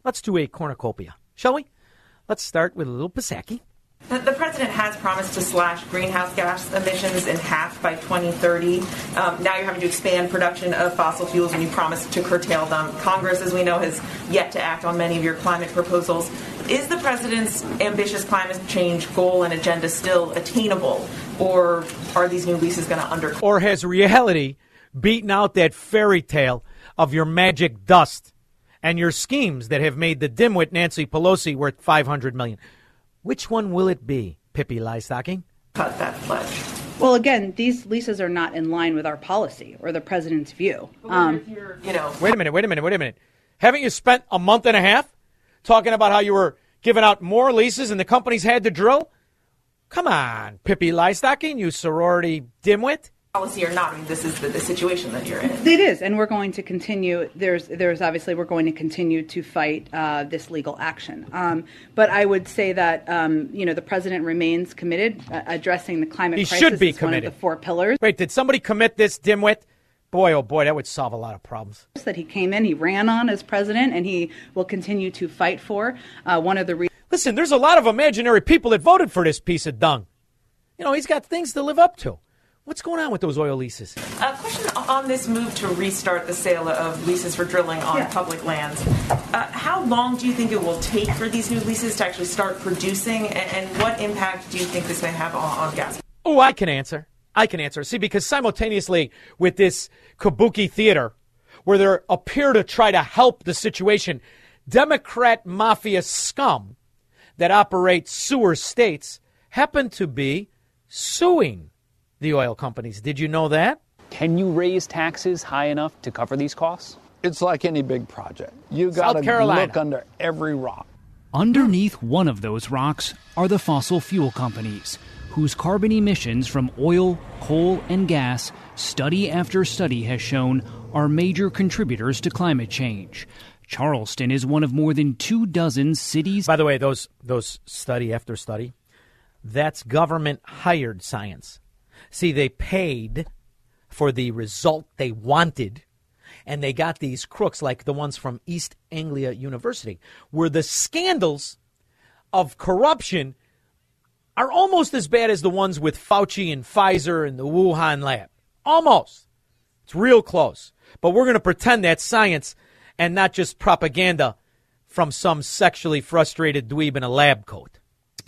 Let's do a cornucopia, shall we? Let's start with a little Pasaki. The president has promised to slash greenhouse gas emissions in half by 2030. Um, now you're having to expand production of fossil fuels, and you promised to curtail them. Congress, as we know, has yet to act on many of your climate proposals. Is the president's ambitious climate change goal and agenda still attainable, or are these new leases going to under? Or has reality beaten out that fairy tale of your magic dust and your schemes that have made the dimwit Nancy Pelosi worth 500 million? Which one will it be, Pippi Liestocking? Cut that pledge. Well, again, these leases are not in line with our policy or the president's view. Um, you know, Wait a minute, wait a minute, wait a minute. Haven't you spent a month and a half talking about how you were giving out more leases and the companies had to drill? Come on, Pippi Liestocking, you sorority dimwit. Policy or not, I mean, this is the, the situation that you're in. It is, and we're going to continue. There's, there's obviously we're going to continue to fight uh, this legal action. Um, but I would say that um, you know the president remains committed uh, addressing the climate He crisis. should be is one of committed. the four pillars Wait, did somebody commit this dimwit? Boy, oh boy, that would solve a lot of problems. that he came in, he ran on as president, and he will continue to fight for. Uh, one of the re- Listen, there's a lot of imaginary people that voted for this piece of dung. You know, he's got things to live up to. What's going on with those oil leases? A question on on this move to restart the sale of leases for drilling on Yeah. public lands, uh, how long do you think it will take for these new leases to actually start producing, and, and what impact do you think this may have on, on gas? Oh, I can answer. I can answer. See, because simultaneously with this kabuki theater, where they appear to try to help the situation, Democrat mafia scum that operate sewer states happen to be suing the oil companies. Did you know that? Can you raise taxes high enough to cover these costs? It's like any big project. You got to look under every rock. Underneath one of those rocks are the fossil fuel companies, whose carbon emissions from oil, coal, and gas, study after study has shown, are major contributors to climate change. Charleston is one of more than two dozen cities. By the way, those those study after study, that's government hired science. See, they paid for the result they wanted, and they got these crooks like the ones from East Anglia University, where the scandals of corruption are almost as bad as the ones with Fauci and Pfizer and the Wuhan lab. Almost. It's real close. But we're going to pretend that's science and not just propaganda from some sexually frustrated dweeb in a lab coat.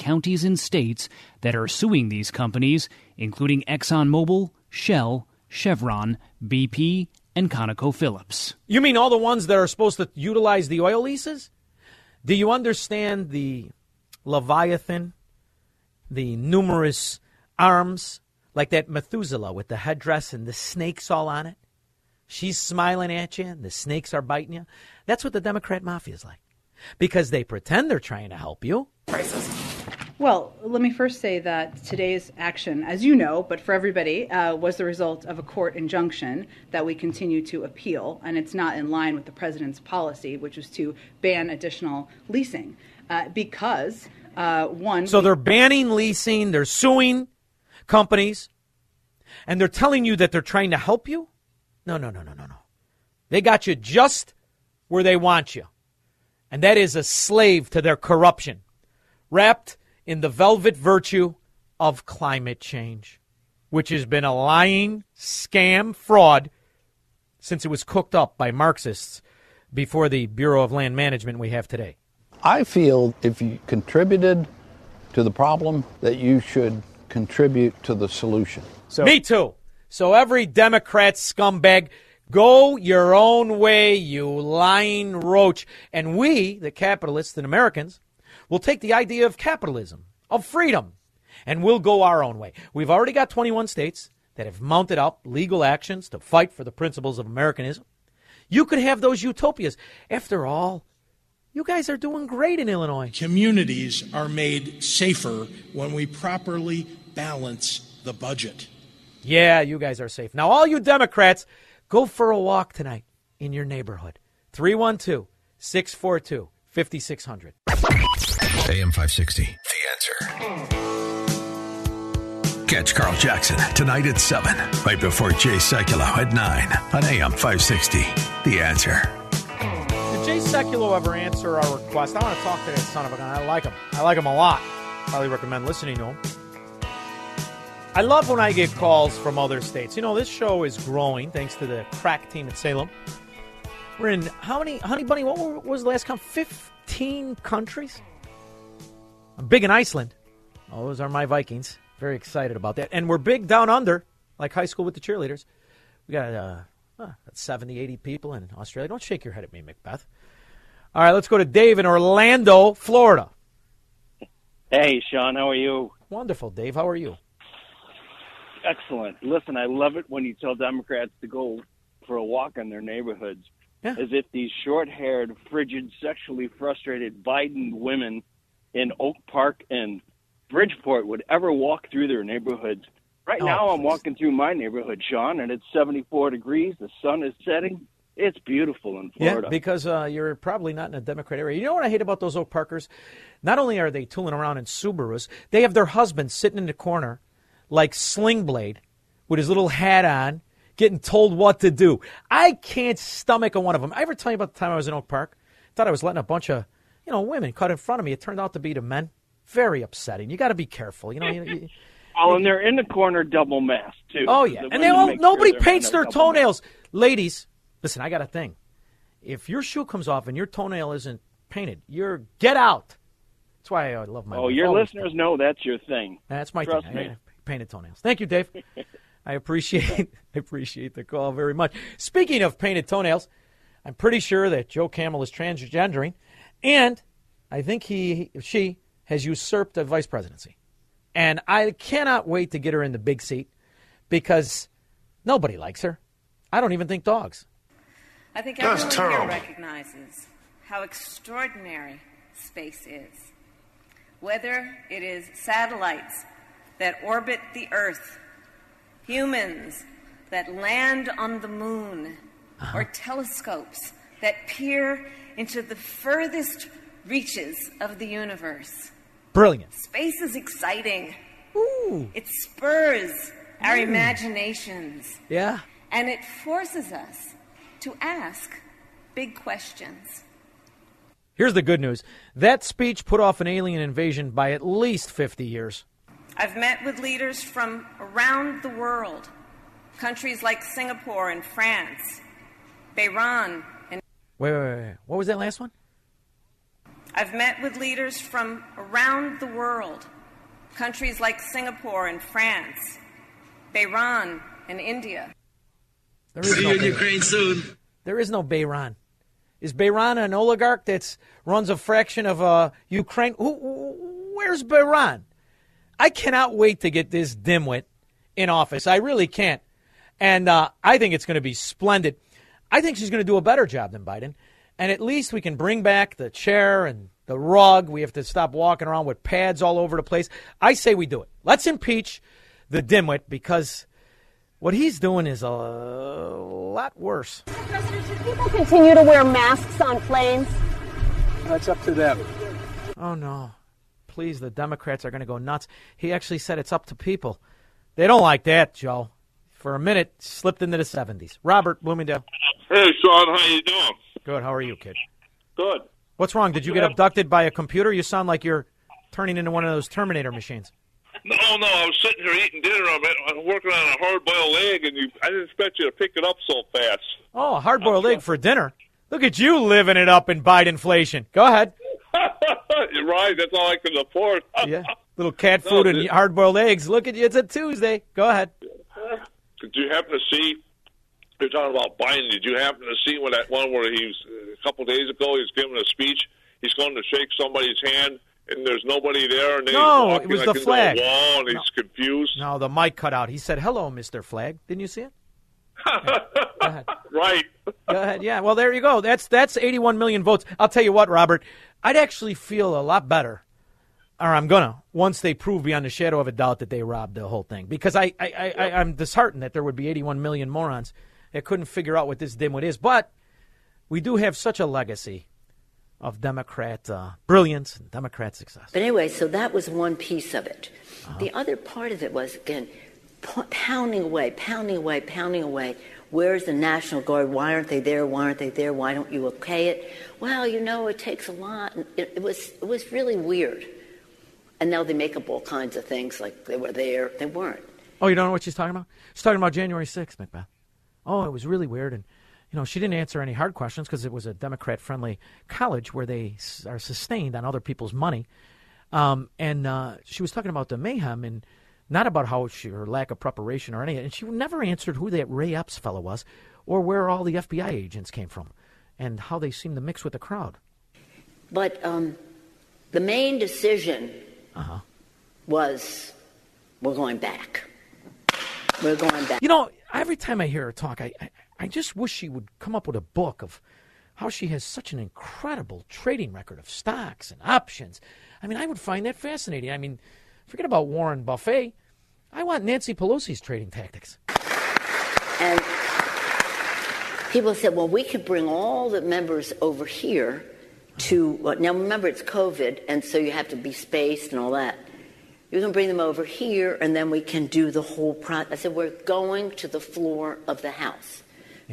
Counties and states that are suing these companies, including ExxonMobil, Shell, Chevron, BP, and ConocoPhillips. You mean all the ones that are supposed to utilize the oil leases? Do you understand the Leviathan, the numerous arms, like that Methuselah with the headdress and the snakes all on it? She's smiling at you and the snakes are biting you. That's what the Democrat mafia is like. Because they pretend they're trying to help you. Well, let me first say that today's action, as you know, but for everybody, uh, was the result of a court injunction that we continue to appeal, and it's not in line with the president's policy, which is to ban additional leasing. Uh, because, uh, one. So they're banning leasing, they're suing companies, and they're telling you that they're trying to help you? No, no, no, no, no, no. They got you just where they want you. And that is a slave to their corruption, wrapped in the velvet virtue of climate change, which has been a lying scam fraud since it was cooked up by Marxists before the Bureau of Land Management we have today. I feel if you contributed to the problem, that you should contribute to the solution. Me too. So every Democrat scumbag, go your own way, you lying roach. And we, the capitalists and Americans, will take the idea of capitalism, of freedom, and we'll go our own way. We've already got 21 states that have mounted up legal actions to fight for the principles of Americanism. You could have those utopias. After all, you guys are doing great in Illinois. Communities are made safer when we properly balance the budget. Yeah, you guys are safe. Now, all you Democrats, go for a walk tonight in your neighborhood. 312 642 5600. AM 560. The answer. Catch Carl Jackson tonight at 7, right before Jay Sekulow at 9 on AM 560. The answer. Did Jay Sekulow ever answer our request? I want to talk to that son of a gun. I like him. I like him a lot. Highly recommend listening to him. I love when I get calls from other states. You know, this show is growing thanks to the crack team at Salem. We're in how many, Honey Bunny? What were- was the last count? Fifteen countries. I'm big in Iceland. Oh, those are my Vikings. Very excited about that. And we're big down under, like high school with the cheerleaders. We got uh, uh, 70, 80 people in Australia. Don't shake your head at me, Macbeth. All right, let's go to Dave in Orlando, Florida. Hey, Shaun, how are you? Wonderful, Dave. How are you? Excellent. Listen, I love it when you tell Democrats to go for a walk in their neighborhoods, as if these short-haired, frigid, sexually frustrated Biden women in Oak Park and Bridgeport would ever walk through their neighborhoods. Right Oh, now, I'm walking through my neighborhood, Shaun, and it's 74 degrees. The sun is setting. It's beautiful in Florida. Yeah, because uh, you're probably not in a Democrat area. You know what I hate about those Oak Parkers? Not only are they tooling around in Subarus, they have their husband sitting in the corner like Sling Blade with his little hat on, getting told what to do. I can't stomach a one of them. I ever tell you about the time I was in Oak Park? Thought I was letting a bunch of, you know, women cut in front of me. It turned out to be the men. Very upsetting. You got to be careful. You know, you, you, Oh, and they're in the corner double masked too. Oh yeah, The and they all nobody sure paints their double mask. toenails. Ladies, listen, I got a thing. If your shoe comes off and your toenail isn't painted, you're get out. That's why I love my. Oh, your listeners know that's your thing. That's my Trust thing. me. Painted toenails. Thank you, Dave. I appreciate I appreciate the call very much. Speaking of painted toenails, I'm pretty sure that Joe Camel is transgendering, and I think he she has usurped the vice presidency, and I cannot wait to get her in the big seat because nobody likes her. I don't even think dogs. I think That's everyone here recognizes how extraordinary space is. Whether it is satellites that orbit the Earth, humans that land on the moon, or telescopes that peer into the furthest reaches of the universe. Brilliant. Space is exciting. Ooh. It spurs our Mm. imaginations. Yeah. And it forces us to ask big questions. Here's the good news. That speech put off an alien invasion by at least 50 years. I've met with leaders from around the world, countries like Singapore and France, Bahrain, and Wait, wait, wait. wait. What was that last one? I've met with leaders from around the world, countries like Singapore and France, Bahrain, and India. There is See no you in Bahrain. Ukraine soon. There is no Bahrain. Is Bahrain an oligarch that runs a fraction of uh, Ukraine? Who, who- where's Bahrain? I cannot wait to get this dimwit in office. I really can't. And uh, I think it's going to be splendid. I think she's going to do a better job than Biden. And at least we can bring back the chair and the rug. We have to stop walking around with pads all over the place. I say we do it. Let's impeach the dimwit because what he's doing is a lot worse. People continue to wear masks on planes. That's up to them. Oh, no. Please, the Democrats are going to go nuts. He actually said it's up to people. They don't like that, Joe. For a minute, slipped into the 70s. Robert Bloomingdale. Hey, Shaun, how you doing? Good. How are you, kid? Good. What's wrong? Did you get abducted by a computer? You sound like you're turning into one of those Terminator machines. No, no, I was sitting here eating dinner. I'm, I'm working on a hard-boiled egg, and you, I didn't expect you to pick it up so fast. Oh, a hard boiled egg for dinner. Look at you living it up in Biden inflation. Go ahead. You're right. That's all I can afford. Yeah. Little cat food and hard boiled eggs. Look at you. It's a Tuesday. Go ahead. Uh, did you happen to see? You're talking about Biden. Did you happen to see when that one where he's uh, a couple days ago? He's giving a speech. He's going to shake somebody's hand, and there's nobody there, and No, it was like the flag. A wall, and he's confused. No, the mic cut out. He said, "Hello, Mr. Flag." Didn't you see it? Right. Go ahead. Yeah. Well, there you go. That's that's 81 million votes. I'll tell you what, Robert. I'd actually feel a lot better, or I'm gonna once they prove beyond a shadow of a doubt that they robbed the whole thing. Because I, I, I, I I'm disheartened that there would be 81 million morons that couldn't figure out what this dimwit is. But we do have such a legacy of Democrat uh, brilliance and Democrat success. But anyway, so that was one piece of it. The other part of it was, again, p- pounding away, pounding away, pounding away. Where's the National Guard? Why aren't they there? Why aren't they there? Why don't you okay it? Well, you know, it takes a lot. It, it was it was really weird. And now they make up all kinds of things like they were there. They weren't. Oh, you don't know what she's talking about? She's talking about January 6th, Macbeth. Oh, it was really weird. And, you know, she didn't answer any hard questions because it was a Democrat friendly college where they are sustained on other people's money. Um, and uh, she was talking about the mayhem and not about how she, her lack of preparation or anything. And she never answered who that Ray Epps fellow was or where all the FBI agents came from and how they seemed to mix with the crowd. But um, the main decision Uh-huh. was we're going back. We're going back. You know, every time I hear her talk, I, I, I just wish she would come up with a book of how she has such an incredible trading record of stocks and options. I mean, I would find that fascinating. I mean, forget about Warren Buffett. I want Nancy Pelosi's trading tactics. And people said, well, we could bring all the members over here to, uh, now remember it's COVID, and so you have to be spaced and all that. You can bring them over here, and then we can do the whole process. I said, we're going to the floor of the House.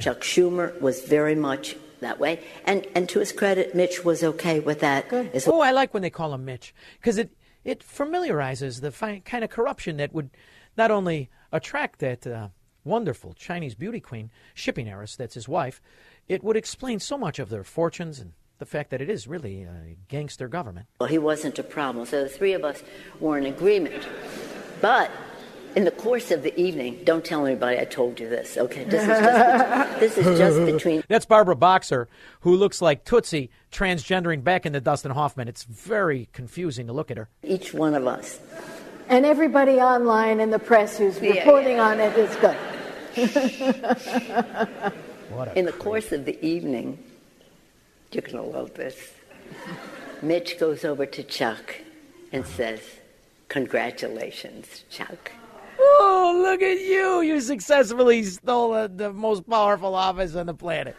Chuck Schumer was very much that way. And, and to his credit, Mitch was okay with that. as well. Oh, I like when they call him Mitch because it, it familiarizes the fi- kind of corruption that would not only attract that uh, wonderful Chinese beauty queen, shipping heiress, that's his wife, it would explain so much of their fortunes and the fact that it is really a gangster government. Well, he wasn't a problem. So the three of us were in agreement. But in the course of the evening, don't tell anybody I told you this, okay? This is just, this is just between. That's Barbara Boxer, who looks like Tootsie transgendering back into Dustin Hoffman. It's very confusing to look at her. Each one of us. And everybody online and the press who's Yeah, reporting yeah. on it is good. in the course of the evening, you're going to love this. Mitch goes over to Chuck and says, Congratulations, Chuck. Oh, look at you! You successfully stole the, the most powerful office on the planet.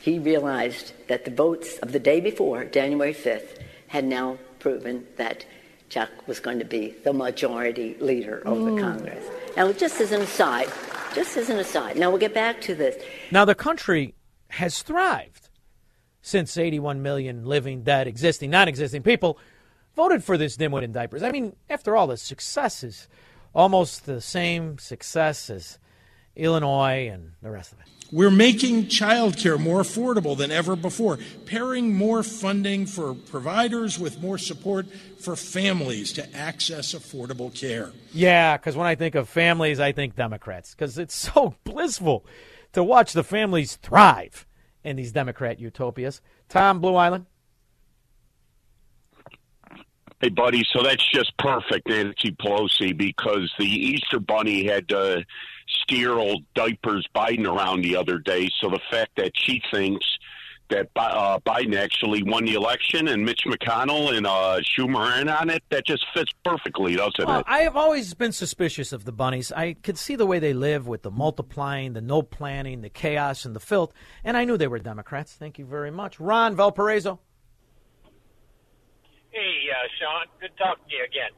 He realized that the votes of the day before, January 5th, had now proven that Chuck was going to be the majority leader of the oh. Congress. Now, just as an aside, just as an aside, now we'll get back to this. Now, the country has thrived since 81 million living, dead, existing, non existing people voted for this dimwit in diapers. I mean, after all, the success is almost the same success as Illinois and the rest of it. We're making childcare more affordable than ever before, pairing more funding for providers with more support for families to access affordable care. Yeah, because when I think of families, I think Democrats, because it's so blissful to watch the families thrive in these Democrat utopias. Tom, Blue Island. Hey, buddy, so that's just perfect, Nancy Pelosi, because the Easter Bunny had to steer old diapers Biden around the other day. So the fact that she thinks that uh, Biden actually won the election and Mitch McConnell and uh, Schumer in on it, that just fits perfectly, doesn't Well, it? I have always been suspicious of the bunnies. I could see the way they live with the multiplying, the no planning, the chaos, and the filth, and I knew they were Democrats. Thank you very much. Ron Valparaiso. Hey, uh, Shaun, good talking to you again.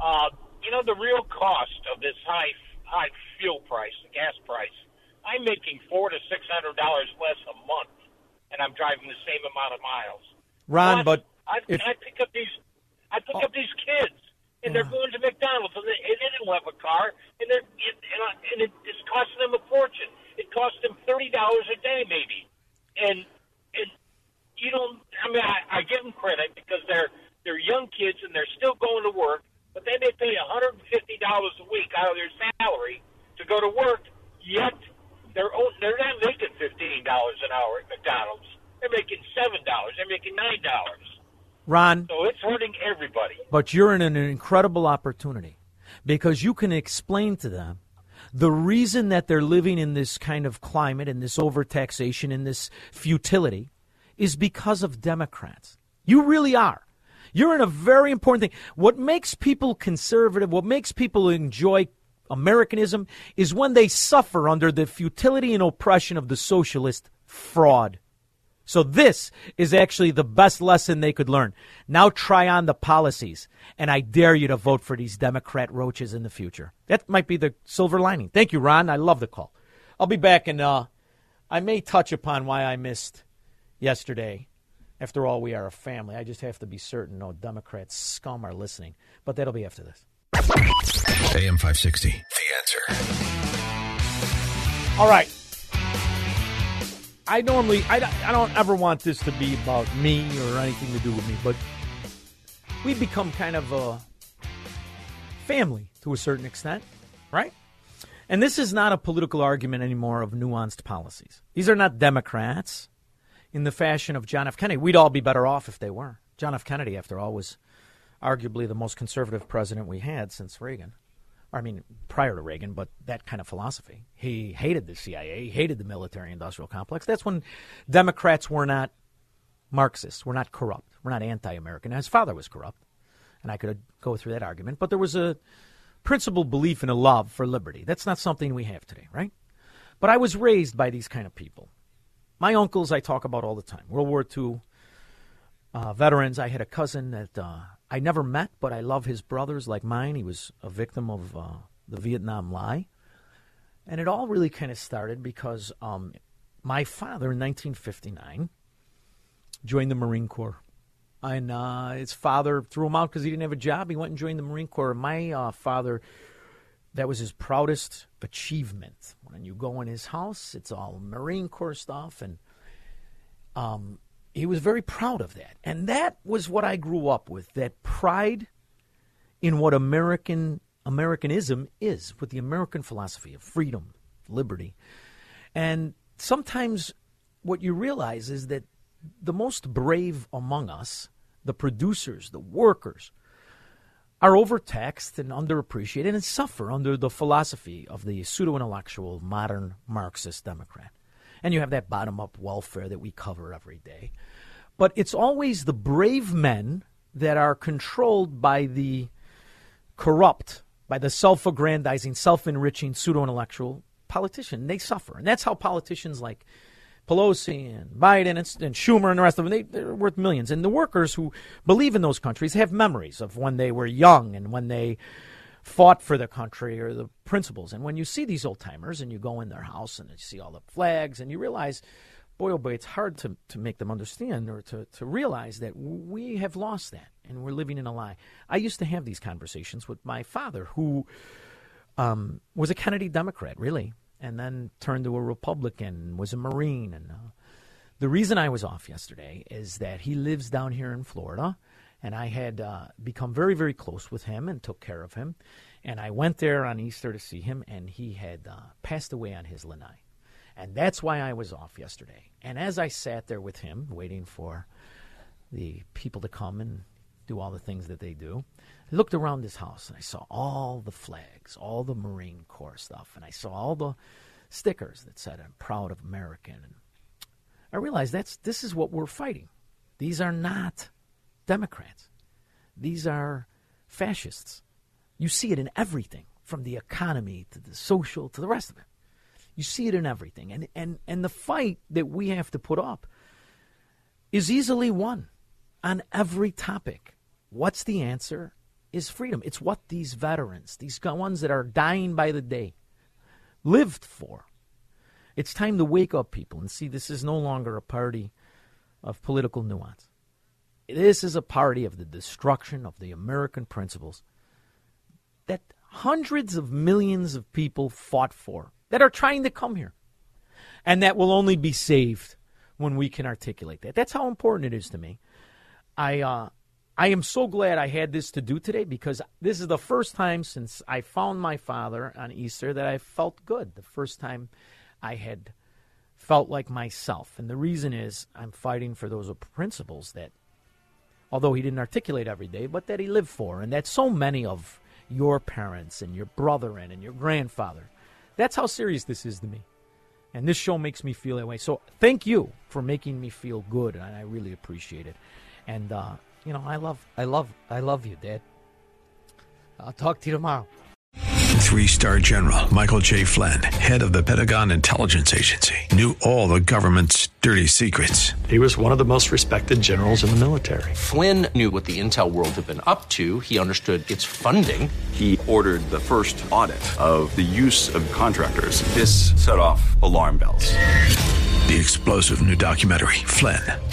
Uh, you know the real cost of this high high fuel price, the gas price. I'm making four to six hundred dollars less a month, and I'm driving the same amount of miles. Ron, Plus, but I, if- I pick up these, I pick up these kids, and they're going to McDonald's, and they, and they don't have a car, and they're and, and, I- and it, it's costing them a fortune. It costs them thirty dollars a day, maybe, and and you don't. I mean, I, I give them credit because they're they're young kids and they're still going to work, but they may pay one hundred and fifty dollars a week out of their salary to go to work. Yet they're they're not making fifteen dollars an hour at McDonald's. They're making seven dollars. They're making nine dollars. Ron, So it's hurting everybody. but you're in an incredible opportunity because you can explain to them the reason that they're living in this kind of climate, in this overtaxation, in this futility, is because of Democrats. You really are. You're in a very important thing. What makes people conservative, what makes people enjoy Americanism, is when they suffer under the futility and oppression of the socialist fraud. So this is actually the best lesson they could learn. Now try on the policies, and I dare you to vote for these Democrat roaches in the future. That might be the silver lining. Thank you, Ron. I love the call. I'll be back, and uh, I may touch upon why I missed yesterday. After all, we are a family. I just have to be certain no Democrats scum are listening. But that'll be after this. AM 560. The answer. All right. I normally, I, don't- I don't ever want this to be about me or anything to do with me, but we become kind of a family to a certain extent, right? And this is not a political argument anymore of nuanced policies. These are not Democrats in the fashion of John F. Kennedy. We'd all be better off if they were. John F. Kennedy, after all, was arguably the most conservative president we had since Reagan. I mean, prior to Reagan, but that kind of philosophy. He hated the CIA, he hated the military industrial complex. That's when Democrats were not Marxists, were not corrupt, were not anti American. His father was corrupt, and I could go through that argument, but there was a principled belief and a love for liberty. That's not something we have today, right? But I was raised by these kind of people. My uncles I talk about all the time. World War II uh, veterans. I had a cousin that uh, I never met, but I love his brothers like mine. He was a victim of uh, the Vietnam lie. And it all really kind of started because um, my father in 1959 joined the Marine Corps and uh, his father threw him out because he didn't have a job. He went and joined the Marine Corps. My uh, father, that was his proudest achievement. When you go in his house, it's all Marine Corps stuff, and um, he was very proud of that. And that was what I grew up with that pride in what American Americanism is, with the American philosophy of freedom, liberty. And sometimes what you realize is that the most brave among us, the producers, the workers, are overtaxed and underappreciated and suffer under the philosophy of the pseudo intellectual modern Marxist Democrat. And you have that bottom up welfare that we cover every day. But it's always the brave men that are controlled by the corrupt, by the self aggrandizing, self enriching pseudo intellectual politician. They suffer. And that's how politicians like Pelosi and Biden and, and Schumer and the rest of them, they, they're worth millions. And the workers who believe in those countries have memories of when they were young and when they fought for the country or the principles. And when you see these old timers and you go in their house and you see all the flags and you realize, boy, oh boy, it's hard to, to make them understand or to, to realize that we have lost that and we're living in a lie. I used to have these conversations with my father, who um, was a Kennedy Democrat, really, and then turned to a Republican, was a Marine. And uh, the reason I was off yesterday is that he lives down here in Florida and I had uh, become very, very close with him and took care of him. And I went there on Easter to see him, and he had uh, passed away on his lanai. And that's why I was off yesterday. And as I sat there with him, waiting for the people to come and do all the things that they do, I looked around this house and I saw all the flags, all the Marine Corps stuff, and I saw all the stickers that said, I'm proud of American. And I realized that's this is what we're fighting. These are not Democrats. These are fascists. You see it in everything, from the economy to the social to the rest of it. You see it in everything. And, and, and the fight that we have to put up is easily won on every topic. What's the answer? Is freedom. It's what these veterans, these ones that are dying by the day, lived for. It's time to wake up people and see this is no longer a party of political nuance. This is a party of the destruction of the American principles that hundreds of millions of people fought for, that are trying to come here, and that will only be saved when we can articulate that. That's how important it is to me. I uh, I am so glad I had this to do today because this is the first time since I found my father on Easter that I felt good. The first time I had felt like myself. And the reason is I'm fighting for those principles that although he didn't articulate every day, but that he lived for, and that so many of your parents and your brother and, and your grandfather. That's how serious this is to me. And this show makes me feel that way. So thank you for making me feel good, and I really appreciate it. And uh, you know, I love, I love, I love you, Dad. I'll talk to you tomorrow. Three star general Michael J. Flynn, head of the Pentagon Intelligence Agency, knew all the government's dirty secrets. He was one of the most respected generals in the military. Flynn knew what the intel world had been up to, he understood its funding. He ordered the first audit of the use of contractors. This set off alarm bells. The explosive new documentary, Flynn,